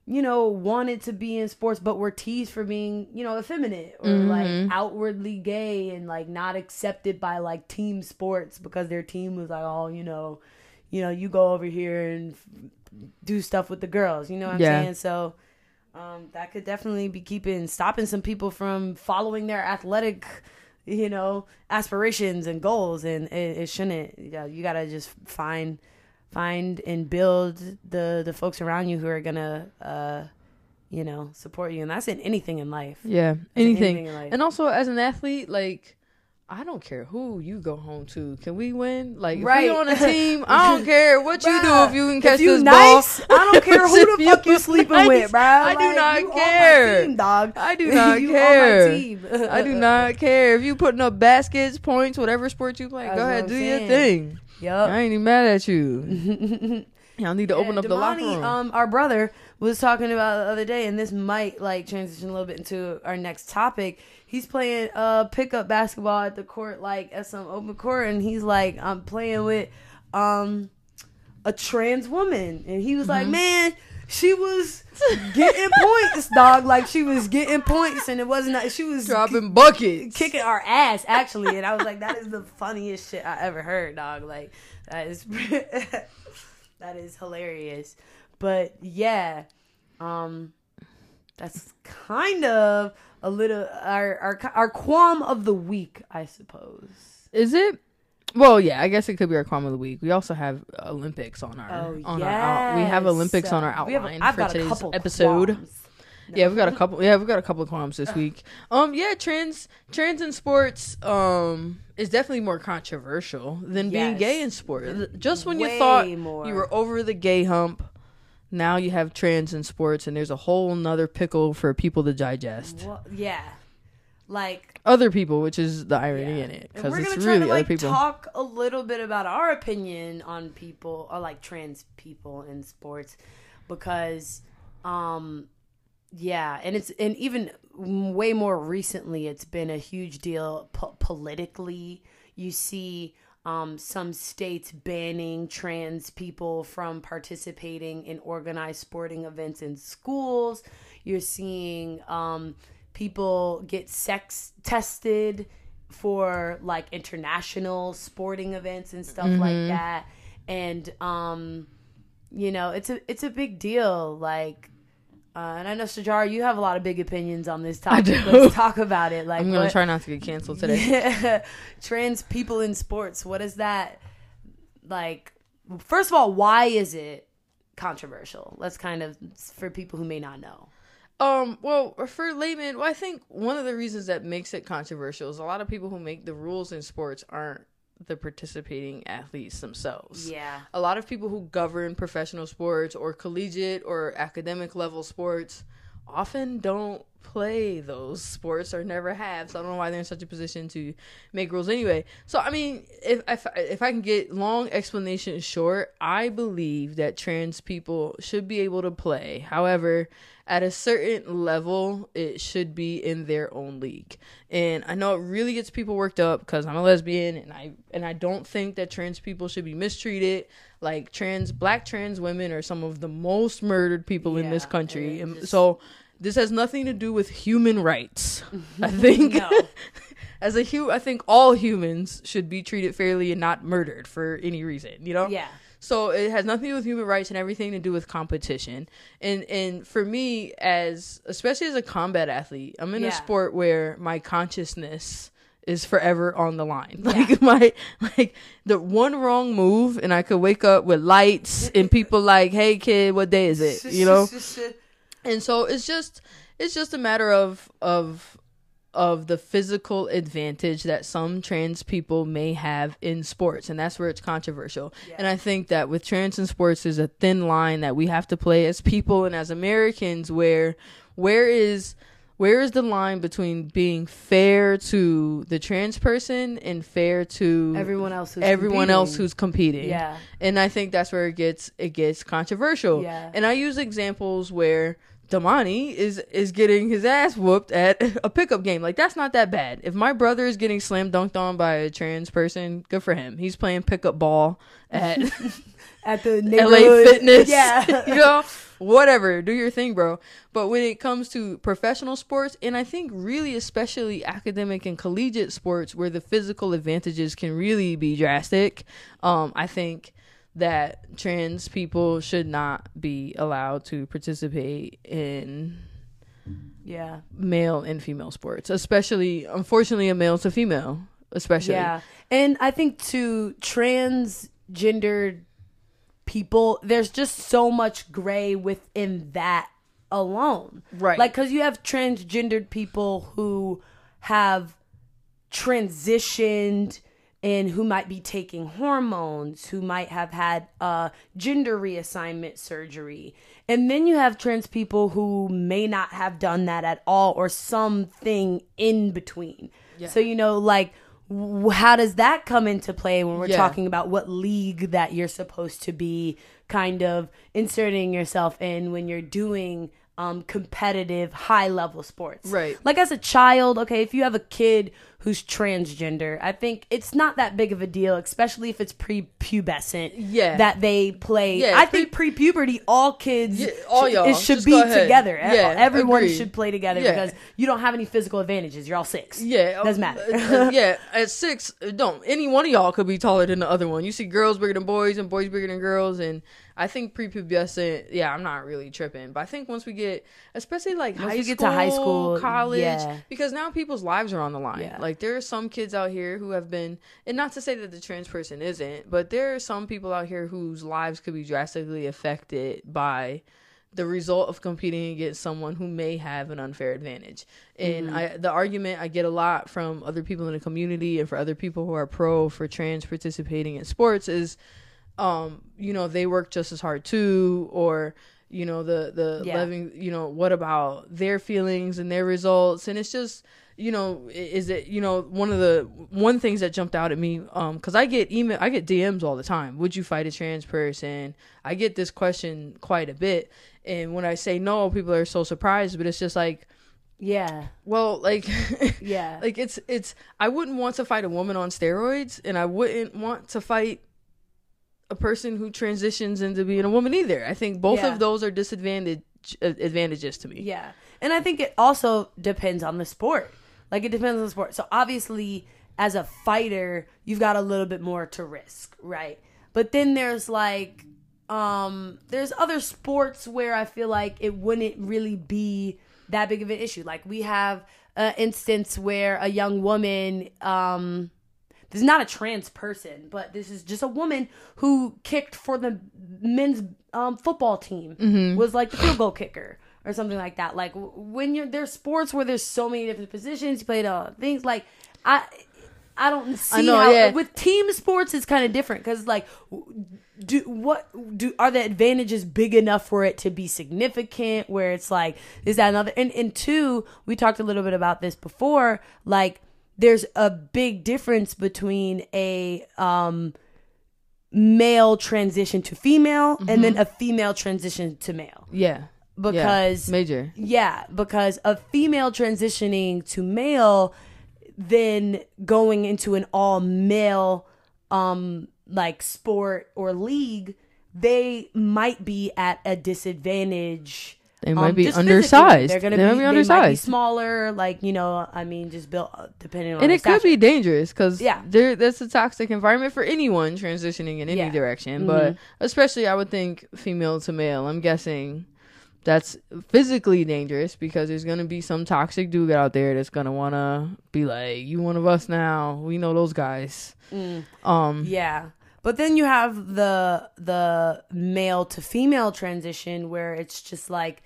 you know, wanted to be in sports but were teased for being, you know, effeminate or like outwardly gay and like not accepted by like team sports because their team was like, oh, you know, you know, you go over here and f- do stuff with the girls. You know what I'm Yeah. saying? So um, that could definitely be keeping stopping some people from following their athletic, you know, aspirations and goals. And it, it shouldn't. You, know, you gotta just find find and build the the folks around you who are gonna uh you know support you and that's in anything in life Yeah, in anything. in life. And also, as an athlete, like, I don't care who you go home to. Can we win? Like, if Right. we on a *laughs* team, I don't care what you do if you can catch you this nice, ball. I don't *laughs* care who the fuck you sleeping nice, with, bro. I do not care. Team, dog. I do *laughs* not You on my care. team. I do not care if you putting up baskets, points, whatever sport you play. That's Go ahead, do your thing. Yup. I ain't even mad at you. Y'all need to open Yeah, up the locker room. Um, our brother was talking about the other day, and this might like transition a little bit into our next topic. He's playing uh pickup basketball at the court, like at some open court, and he's like, I'm playing with um a trans woman, and he was Mm-hmm. like, man. She was getting points, dog. Like she was getting points, and it wasn't. She was Dropping buckets. kicking our ass actually and i was like that is the funniest shit i ever heard dog like that is *laughs* that is hilarious but yeah um that's kind of a little our our our qualm of the week i suppose Is it? Well, yeah, I guess it could be our qualm of the week. We also have Olympics on our oh on yes. our out, we have Olympics on our have- outline I've for today's episode. qualms. Yeah, we've got a couple. Yeah, we've got a couple of qualms this week. Um, yeah, trans trans in sports um is definitely more controversial than being gay in sport. Just when you thought more. you were over the gay hump, now you have trans in sports, and there's a whole nother pickle for people to digest. Well, yeah like Other people, which is the irony Yeah. in it, because we're it's really to other like people. talk a little bit about our opinion on people or like trans people in sports because um yeah and it's and even way more recently it's been a huge deal po- politically you see um, some states banning trans people from participating in organized sporting events in schools. You're seeing um, people get sex tested for like international sporting events and stuff like that. And um, you know, it's a it's a big deal. Like, uh, and I know Sijara, you have a lot of big opinions on this *laughs* topic. Let's talk about it. Like, I'm gonna what- try not to get canceled today. *laughs* yeah. Trans people in sports. What is that like? First of all, why is it controversial? Let's kind of for people who may not know. Um, well, for laymen, well, I think one of the reasons that makes it controversial is a lot of people who make the rules in sports aren't the participating athletes themselves. Yeah. A lot of people who govern professional sports or collegiate or academic level sports often don't play those sports or never have. So I don't know why they're in such a position to make rules anyway. So I mean, if if, if I can get long explanation short, I believe that trans people should be able to play. However, at a certain level, it should be in their own league. And I know it really gets people worked up because I'm a lesbian and I and I don't think that trans people should be mistreated. Like trans black trans women are some of the most murdered people in this country. And just- so this has nothing to do with human rights. I *laughs* think *laughs* as a hu I think all humans should be treated fairly and not murdered for any reason, you know? Yeah. So it has nothing to do with human rights and everything to do with competition. And and for me as especially as a combat athlete, I'm in Yeah. a sport where my consciousness is forever on the line. *laughs* Like my like the one wrong move and I could wake up with lights and people like, "Hey kid, what day is it?" You know? And so it's just it's just a matter of of of the physical advantage that some trans people may have in sports and that's where it's controversial and i think that with trans in sports there's a thin line that we have to play as people and as americans where where is where is the line between being fair to the trans person and fair to Everyone else who's everyone else competing. who's competing Yeah. and I think that's where it gets it gets controversial. Yeah. And I use examples where Damani is is getting his ass whooped at *laughs* a pickup game. Like that's not that bad. If my brother is getting slam dunked on by a trans person, good for him. He's playing pickup ball at *laughs* At the *laughs* LA Fitness. Yeah. you know, whatever. Do your thing, bro. But when it comes to professional sports, and I think really especially academic and collegiate sports where the physical advantages can really be drastic, um, I think that trans people should not be allowed to participate in yeah. male and female sports, especially unfortunately a male to female, especially. Yeah. And I think to transgendered people, there's just so much gray within that alone. Right. Like, because you have transgendered people who have transitioned and who might be taking hormones, who might have had uh, gender reassignment surgery. And then you have trans people who may not have done that at all or something in between. Yeah. So, you know, like w- how does that come into play when we're Yeah. talking about what league that you're supposed to be kind of inserting yourself in when you're doing um, competitive high level sports Right. like as a child okay if you have a kid who's transgender i think it's not that big of a deal especially if it's prepubescent Yeah. that they play Yeah, i pre- think pre-puberty all kids Yeah, all y'all, it should just be together Yeah, everyone agreed. should play together Yeah. because you don't have any physical advantages you're all six Yeah, doesn't uh, matter uh, yeah, at six, uh, don't any one of y'all could be taller than the other one. You see girls bigger than boys and boys bigger than girls, and I think prepubescent. Yeah, I'm not really tripping, but I think once we get, especially like Once high we school, get to high school, college, yeah. because now people's lives are on the line. Yeah. Like there are some kids out here who have been, and not to say that the trans person isn't, but there are some people out here whose lives could be drastically affected by the result of competing against someone who may have an unfair advantage. And Mm-hmm. I, the argument I get a lot from other people in the community and for other people who are pro for trans participating in sports is, um, you know, they work just as hard too, or you know, the the Yeah. living, you know, what about their feelings and their results? And it's just you know, is it you know one of the one things that jumped out at me um because I get email I get DMs all the time. Would you fight a trans person? I get this question quite a bit, and when I say no, people are so surprised. But it's just like, yeah well, like, *laughs* yeah like it's it's I wouldn't want to fight a woman on steroids, and I wouldn't want to fight a person who transitions into being a woman either. I think both Yeah. of those are disadvantage uh, advantages to me. Yeah. And I think it also depends on the sport. Like it depends on the sport. So obviously as a fighter, you've got a little bit more to risk, right? But then there's like um there's other sports where I feel like it wouldn't really be that big of an issue. Like we have an instance where a young woman um this is not a trans person, but this is just a woman who kicked for the men's um, football team. Was like the field goal kicker or something like that. Like when you're there's sports where there's so many different positions, you play uh, things like I. I don't see know, how yeah. with team sports it's kind of different because like do what do are the advantages big enough for it to be significant where it's like is that another and and two we talked a little bit about this before like there's a big difference between a um male transition to female and then a female transition to male Yeah, because yeah. major. yeah, because a female transitioning to male, then going into an all male, um, like sport or league, they might be at a disadvantage. They might um, be undersized. They're gonna They be, be They might be undersized. smaller, like you know. I mean, just built uh, depending on. and it could be dangerous because Yeah. there that's a toxic environment for anyone transitioning in any Yeah. Mm-hmm. direction but especially i would think female to male i'm guessing that's physically dangerous because there's gonna be some toxic dude out there that's gonna wanna be like you one of us now we know those guys Mm. um Yeah. But then you have the the male to female transition where it's just like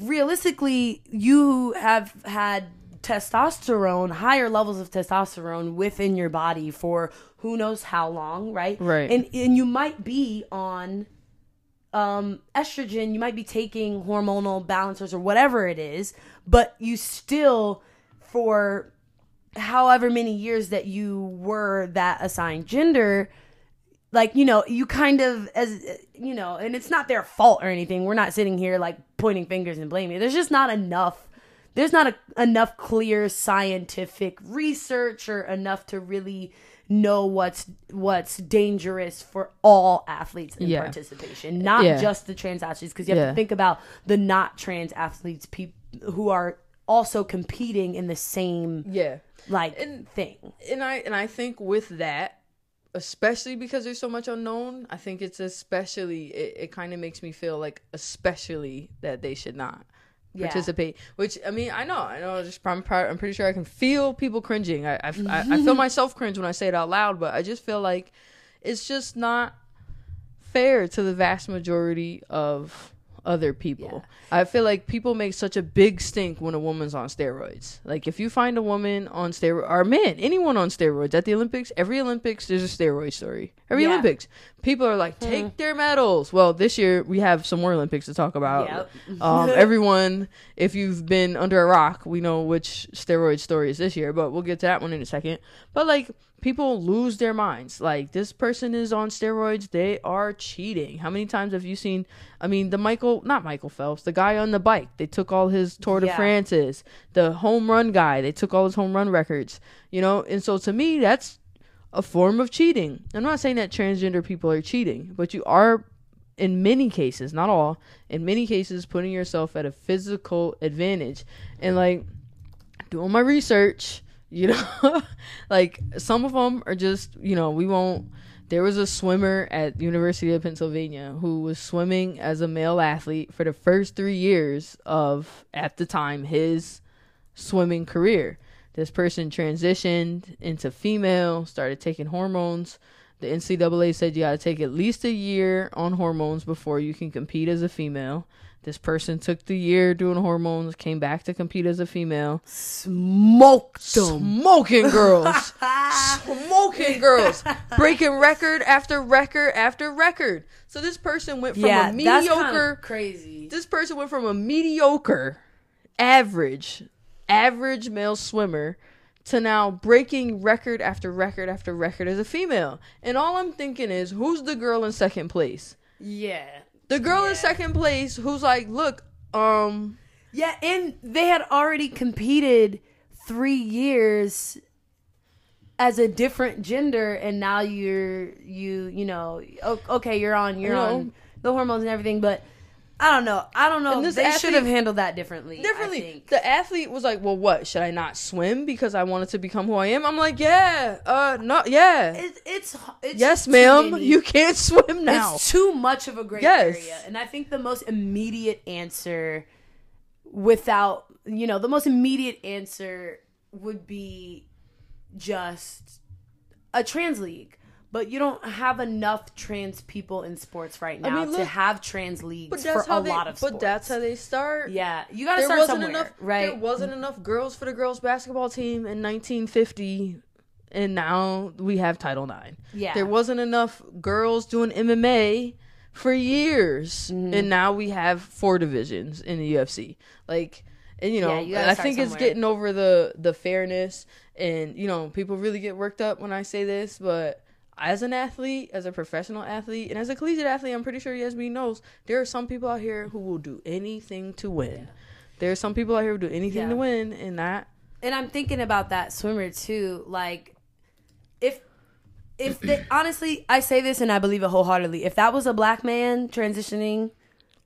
realistically you have had testosterone, higher levels of testosterone within your body for who knows how long, right? Right. And and you might be on um estrogen, you might be taking hormonal balancers or whatever it is, but you still for however many years that you were that assigned gender like you know you kind of as you know and it's not their fault or anything. We're not sitting here like pointing fingers and blaming. There's just not enough there's not a, enough clear scientific research or enough to really know what's what's dangerous for all athletes in Yeah. participation not Yeah. just the trans athletes because you have Yeah. to think about the not trans athletes peop who are also competing in the same yeah like And- thing and I and I think with that, especially because there's so much unknown, I think it's especially it, it kind of makes me feel like especially that they should not Yeah. participate. Which I mean, I know, I know. Just I'm, proud, I'm pretty sure I can feel people cringing. I I, I I feel mm-hmm. myself cringe when I say it out loud, but I just feel like it's just not fair to the vast majority of other people. I feel like people make such a big stink when a woman's on steroids. Like if you find a woman on steroids or man, anyone on steroids at the Olympics, every Olympics there's a steroid story. Every Yeah. Olympics, people are like, take their medals. Well, this year we have some more Olympics to talk about. Yep. Um, *laughs* everyone, if you've been under a rock, we know which steroid story is this year, but we'll get to that one in a second. But like, people lose their minds. Like, this person is on steroids. They are cheating. How many times have you seen? I mean, the Michael, not Michael Phelps, the guy on the bike. They took all his Tour de Yeah. France's. The home run guy. They took all his home run records. You know, and so to me, that's a form of cheating. I'm not saying that transgender people are cheating, but you are in many cases, not all, in many cases putting yourself at a physical advantage. And like doing my research, you know, *laughs* like some of them are just, you know, we won't there was a swimmer at University of Pennsylvania who was swimming as a male athlete for the first 3 years of at the time his swimming career. This person transitioned into female, started taking hormones. The NCAA said you got to take at least a year on hormones before you can compete as a female. This person took the year doing hormones, came back to compete as a female. Smoked them. Smoking girls. *laughs* Smoking girls. Breaking record after record after record. So this person went from yeah, a that's mediocre crazy. this person went from a mediocre, average, average male swimmer to now breaking record after record after record as a female. And all I'm thinking is, who's the girl in second place? Yeah. The girl Yeah. in second place who's like, look, um, Yeah, and they had already competed three years as a different gender, and now you're you you know okay you're on you're on the hormones and everything, but I don't know I don't know they should have handled that differently. I differently. think. The athlete was like, well, what? Should I not swim because I wanted to become who I am? I'm like, yeah, uh, no, yeah. It, it's it's yes, ma'am. many- You can't *laughs* swim now. It's too much of a gray Yes. area, and I think the most immediate answer, without you know, the most immediate answer would be just a trans league. But you don't have enough trans people in sports right now mean, to have trans leagues but for a they. lot of sports. but that's how they start. yeah, you got to there start wasn't somewhere, enough right? there wasn't enough girls for the girls basketball team in 1950 and now we have title ix Yeah. there wasn't enough girls doing mma for years Mm-hmm. and now we have four divisions in the ufc like and you know Yeah, you i think it's getting over the the fairness and you know people really get worked up when i say this but as an athlete, as a professional athlete, and as a collegiate athlete, I'm pretty sure Yasmin knows there are some people out here who will do anything to win. There are some people out here who do anything Yeah. to win, and that and I'm thinking about that swimmer too. Like, if if they, *clears throat* honestly, I say this and I believe it wholeheartedly. If that was a black man transitioning,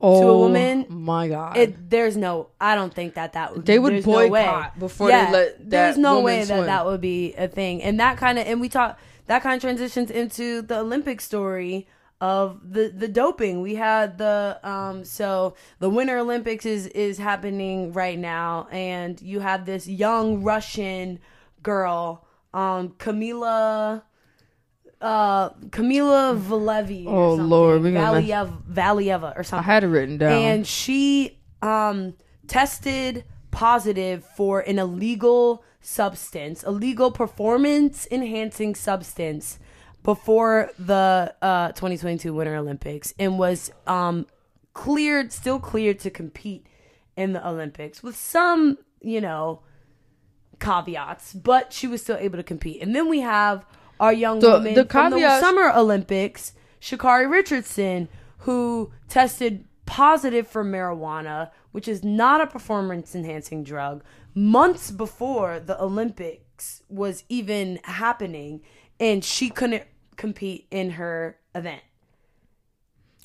oh, a woman, my God, it there's no. I don't think that that would. They would there's no way. boycott before they let that There's no way swim. that that would be a thing, and that kind of and we talk that kind of transitions into the Olympic story of the the doping. We had the um so the Winter Olympics is is happening right now, and you have this young Russian girl, um Kamila. Uh, Kamila Valevi. Oh. Lord, we Valiev- Valieva or something. I had it written down. and she um tested positive for an illegal substance, illegal performance enhancing substance before the uh 2022 Winter Olympics and was um cleared still cleared to compete in the Olympics with some, you know, caveats, but she was still able to compete. And then we have our young The- woman the from the Summer Olympics, Sha'Carri Richardson, who tested positive for marijuana, which is not a performance enhancing drug, months before the Olympics was even happening, and she couldn't compete in her event.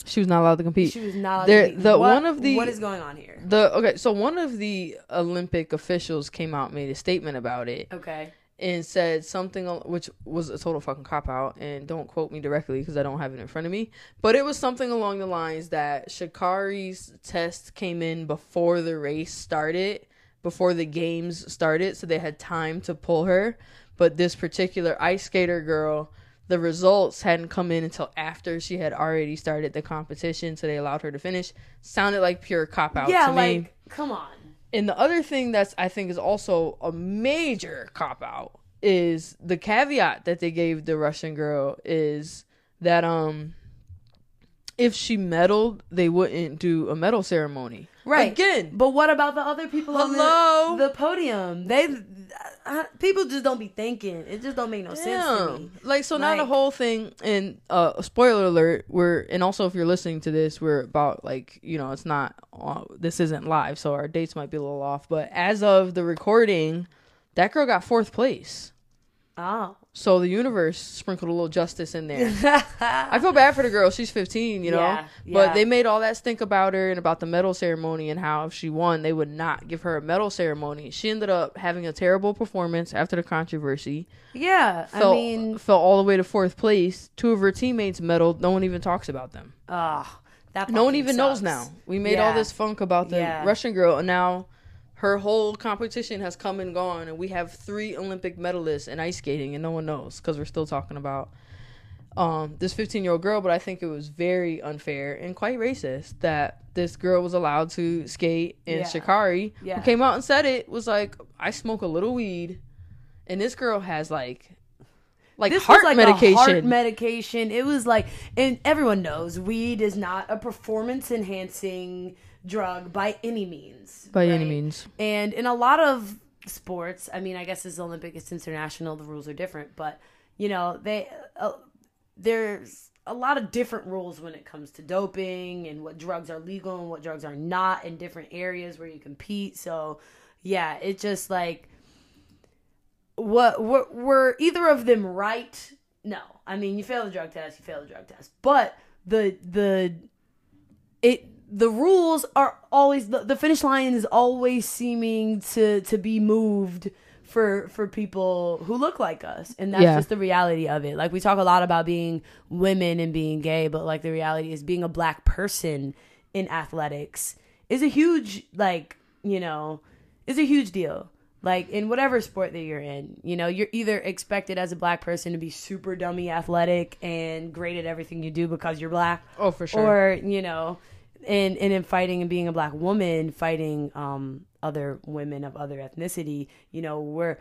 she was not allowed to compete. She was not. There- to compete. the What- one of the- what is going on here? the okay, so one of the Olympic officials came out, made a statement about it, Okay. and said something which was a total fucking cop out and don't quote me directly because I don't have it in front of me but it was something along the lines that Sha'Carri's test came in before the race started before the games started so they had time to pull her but this particular ice skater girl the results hadn't come in until after she had already started the competition, so they allowed her to finish. Sounded like pure cop out yeah, to like me. come on. And the other thing that's I think is also a major cop out is the caveat that they gave the Russian girl is that um if she medaled, they wouldn't do a medal ceremony. Right. Again. But what about the other people Hello? on the, the podium? They uh, people just don't be thinking. It just don't make no sense to me. Like so now the whole thing and uh spoiler alert, we're and also if you're listening to this, we're about like, you know, it's not uh, this isn't live, so our dates might be a little off, but as of the recording, that girl got fourth place. Oh. So the universe sprinkled a little justice in there. *laughs* I feel bad for the girl. She's 15, you know. Yeah, But yeah. they made all that stink about her and about the medal ceremony and how if she won, they would not give her a medal ceremony. She ended up having a terrible performance after the controversy. yeah, Fell, I mean, fell all the way to fourth place. Two of her teammates medaled. No one even talks about them. oh, that No one even knows now. We made all this funk about the Yeah. Russian girl, and now her whole competition has come and gone, and we have three Olympic medalists in ice skating, and no one knows because we're still talking about um, this 15 year old girl. But I think it was very unfair and quite racist that this girl was allowed to skate, and Yeah. Sha'Carri, Yeah. who came out and said it, was like, "I smoke a little weed," and this girl has like. Like this heart was like medication. A heart medication. It was like, and everyone knows weed is not a performance enhancing drug by any means. by any means. And in a lot of sports, I mean, I guess it's Olympic, it's international, the rules are different, but you know, they uh, there's a lot of different rules when it comes to doping and what drugs are legal and what drugs are not in different areas where you compete. So, yeah, it just like what were, were either of them right? No. I mean, you fail the drug test, you fail the drug test. But the the it the rules are always the, the finish line is always seeming to to be moved for for people who look like us and that's Yeah. just the reality of it like we talk a lot about being women and being gay but like the reality is being a black person in athletics is a huge like you know is a huge deal like in whatever sport that you're in you know you're either expected as a black person to be super dummy athletic and great at everything you do because you're black Oh, for sure. or you know and and in fighting and being a black woman fighting um other women of other ethnicity you know we're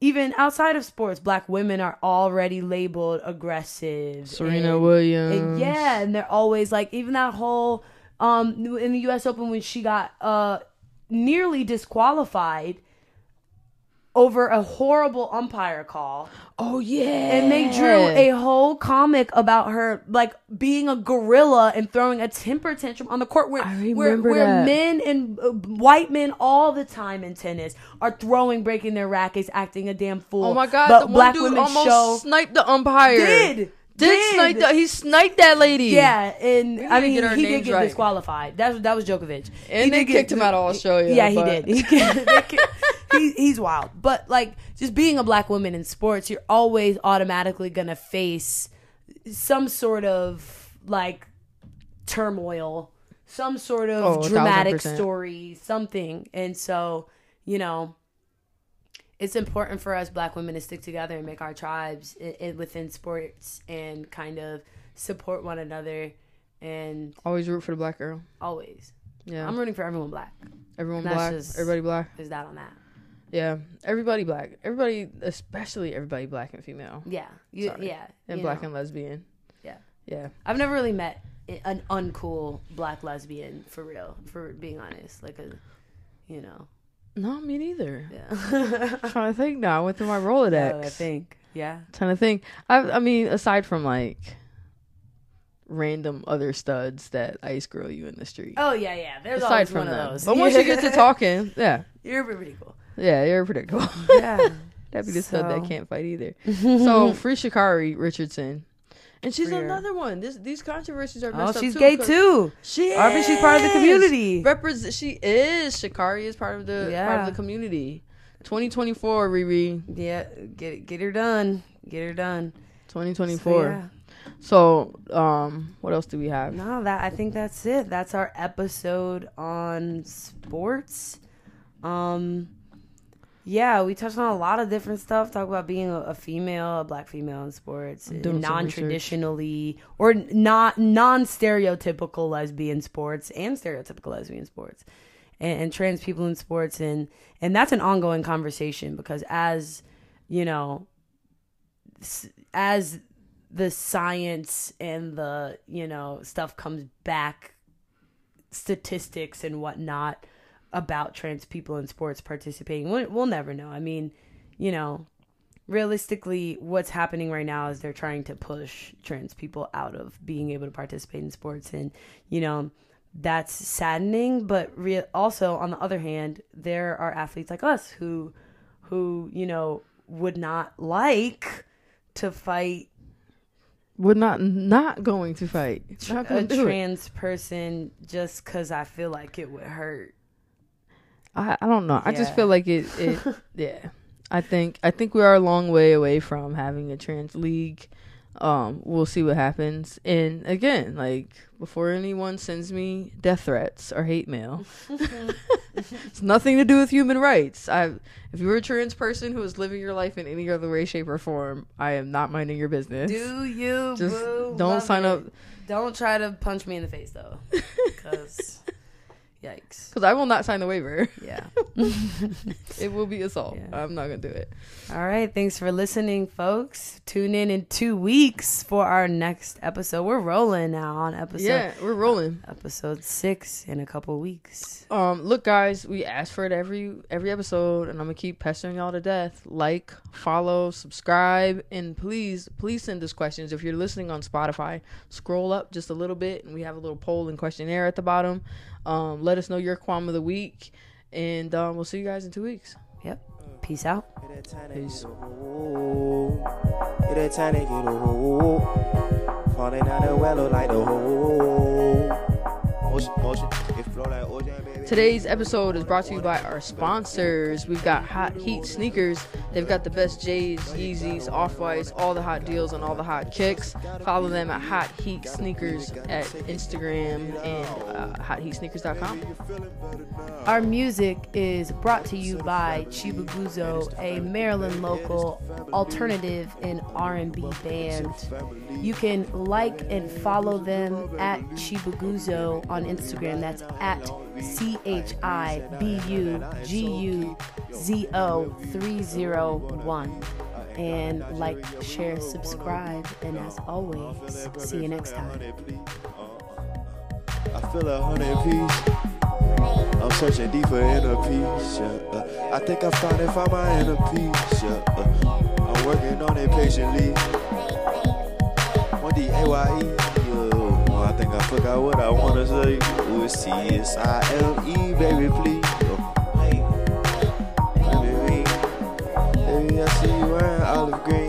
even outside of sports black women are already labeled aggressive Serena and- Williams. and yeah and they're always like even that whole um in the US Open when she got uh nearly disqualified over a horrible umpire call Oh yeah. and they drew a whole comic about her like being a gorilla and throwing a temper tantrum on the court where I where, remember where that. men and uh, white men all the time in tennis are throwing breaking their rackets acting a damn fool Oh my god, but the one black dude women almost show sniped the umpire. did Did, snipe the, he sniped that lady. yeah, and I mean he did get right. disqualified. That that was Djokovic, And He they did get- kicked him out of Australia, Yeah, he did. *laughs* He, he he's wild, but like just being a black woman in sports, you're always automatically gonna face some sort of like turmoil, some sort of Oh, dramatic story, something, and so you know it's important for us black women to stick together and make our tribes i i within sports and kind of support one another and Always root for the black girl. always Yeah. i'm rooting for everyone black Everyone black. everybody black. is that on that Yeah. Everybody black. Everybody, especially everybody black and female. yeah you, Sorry. yeah And black know. and lesbian. Yeah. Yeah. i've never really met an uncool black lesbian for real for being honest like a you know No, me neither. yeah I'm trying to think now. I went through my Rolodex. I think yeah Trying to think. I, I mean, aside from like random other studs that ice girl you in the street. oh yeah yeah there's aside always from one them. of those But once you get to *laughs* talking, yeah, you're pretty cool yeah, you're predictable. yeah That'd be the stud that can't fight either. *laughs* so free Sha'Carri Richardson, and she's another one. This these controversies are oh messed up she's too, gay too She Arvin, she's part of the community. Represent. She is. Sha'Carri is part of the part of the community. 2024, Riri. Yeah, get get her done. Get her done. 2024. So, yeah. So, um, what else do we have? No, that I think that's it. That's our episode on sports. Um Yeah, we touched on a lot of different stuff. Talk about being a, a female, a black female in sports, I'm doing some non-traditionally or not non-stereotypical lesbian sports and stereotypical lesbian sports, and, and trans people in sports, and and that's an ongoing conversation because as you know, as the science and the you know stuff comes back, statistics and whatnot about trans people in sports participating. We'll, we'll never know. I mean, you know, realistically, what's happening right now is they're trying to push trans people out of being able to participate in sports, and you know, that's saddening. But re- also, on the other hand, there are athletes like us who, who you know, would not like to fight We're not not going to fight. Not a gonna it. trans person just because I feel like it would hurt. I, I don't know. I just feel like it. it *laughs* yeah. I think I think we are a long way away from having a trans league. Um, we'll see what happens. And again, like before anyone sends me death threats or hate mail, *laughs* it's nothing to do with human rights. I, if you're a trans person who is living your life in any other way, shape, or form, I am not minding your business. Do you? Just boo? don't sign it. up Don't try to punch me in the face though, because *laughs* yikes. because I will not sign the waiver. Yeah. *laughs* It will be assault. Yeah. I'm not gonna do it. All right. Thanks for listening, folks. Tune in in two weeks for our next episode. We're rolling now on episode yeah, we're rolling. episode six in a couple weeks. Um, look, guys, we ask for it every every episode, and I'm gonna keep pestering y'all to death. Like, follow, subscribe, and please, please send us questions. If you're listening on Spotify, scroll up just a little bit, and we have a little poll and questionnaire at the bottom. Um, let us know your qualm of the week, and um, we'll see you guys in two weeks. Yep. Peace out. Peace. It that time to get old. Falling down the well like the hole. Motion, motion, it flow like ocean, baby. Today's episode is brought to you by our sponsors. We've got Hot Heat Sneakers. They've got the best J's, Yeezys, Off Whites, all the hot deals and all the hot kicks. Follow them at Hot Heat Sneakers at Instagram and uh, hotheatsneakers.com. Our music is brought to you by Chibuguzo, a Maryland local alternative and R&B band. You can like and follow them at Chibuguzo on Instagram. That's at C H I B U G U Z O 301. And like, share, subscribe, and as always, see you next time. I feel a hundred piece. I'm searching deep for inner peace. Yeah. Uh, I think I found it, found my inner peace. Yeah. Uh, I'm working on it patiently. One D A Y E. Yeah. I think I forgot what I wanna say. Ooh, it's T S I L E, baby, please. Oh, hey. Baby, baby, I see you wearing olive green.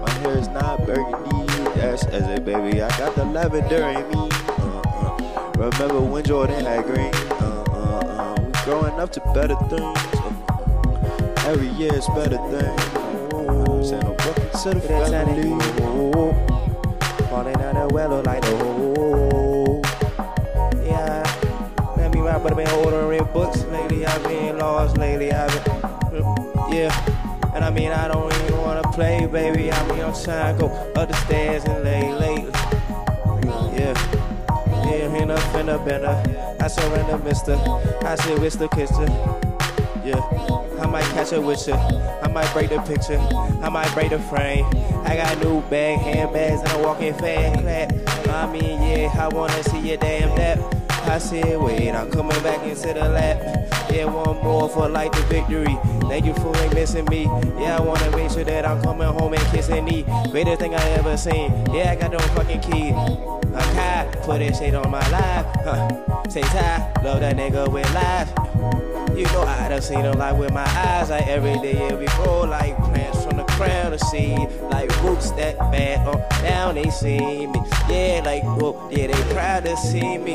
My hair is not burgundy. That's as a baby. I got the lavender in me. Uh, uh. Remember when Jordan had green? Uh, uh, uh. We growing up to better things. Uh, every year it's better things. Oh, send a bucket to the family. Oh, falling down that well like hole. Yeah, let me rap, but I've been ordering books lately. I've been lost lately. I've been, yeah. And I mean, I don't even wanna play, baby. I mean, I'm trying to go up the stairs and lay lately. Yeah. Yeah, ain't nothing up in her. Uh, I surrender, mister. I said, with the kisser. Yeah. I might catch her with you. I might break the picture. I might break the frame. I got new bag, handbags, and a walking fan clap. I mean, yeah, I wanna see your damn dap. I said, wait, I'm coming back into the lap. Yeah, one more for like the victory. Thank you for ain't missing me. Yeah, I wanna make sure that I'm coming home and kissing me. Greatest thing I ever seen. Yeah, I got them fucking key. I'm Okay, put this shit on my life. Huh. Say tie, love that nigga with life. You know I done seen them like with my eyes, like every day we grow like plants from the crown of seed, like roots that bad on down they see me. Yeah, like whoop, yeah they proud to see me.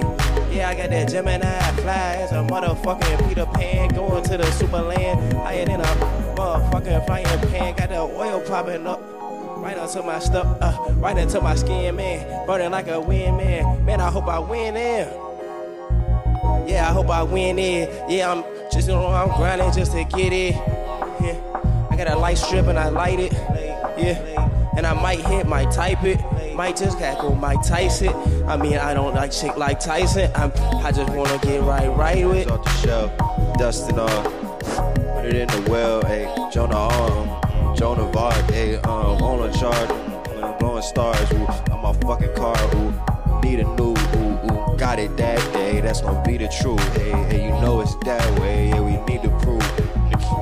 Yeah, I got that Gemini fly as a motherfucking Peter Pan going to the superland, higher than a motherfucking flying pan. Got the oil popping up. Right onto my stuff, uh, right into my skin, man. Burning like a wind, man. Man, I hope I win in. Yeah, I hope I win it. Yeah, I'm just know I'm grinding just to get it. Yeah, I got a light strip and I light it. Yeah, and I might hit, might type it, might just cackle, might Tyson. I mean, I don't like chick like Tyson. I'm, I just wanna get right, right with. off the shelf, dusting off, put it in the well, ayy. Jonah um, Jonah Vark, ayy, um, on a chart, mm, blowing stars, ooh, on my fucking car, ooh, need a new, ooh, ooh, got it that day, that's gonna be the truth, hey, hey, you know it's that way, yeah, we need to prove.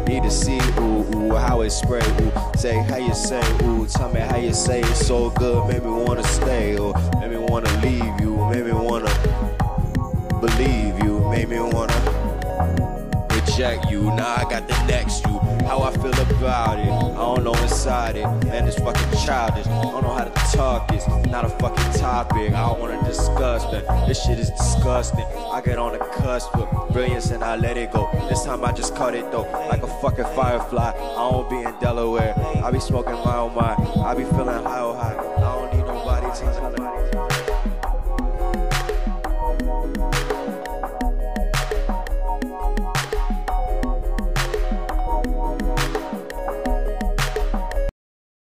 Need to see, ooh, ooh, how it spray, ooh. Say how you say, ooh, tell me how you say it's so good, made me wanna stay, or made me wanna leave you, made me wanna believe you, made me wanna reject you. Now I got the next you. How I feel about it, I don't know inside it. Man, it's fucking childish. I don't know how to talk. It's not a fucking topic. I don't wanna discuss, man. This shit is disgusting. I get on the cusp of brilliance and I let it go. This time I just cut it though, like a fucking firefly. I don't be in Delaware. I be smoking my own mind. I be feeling high, oh high. I don't need nobody to.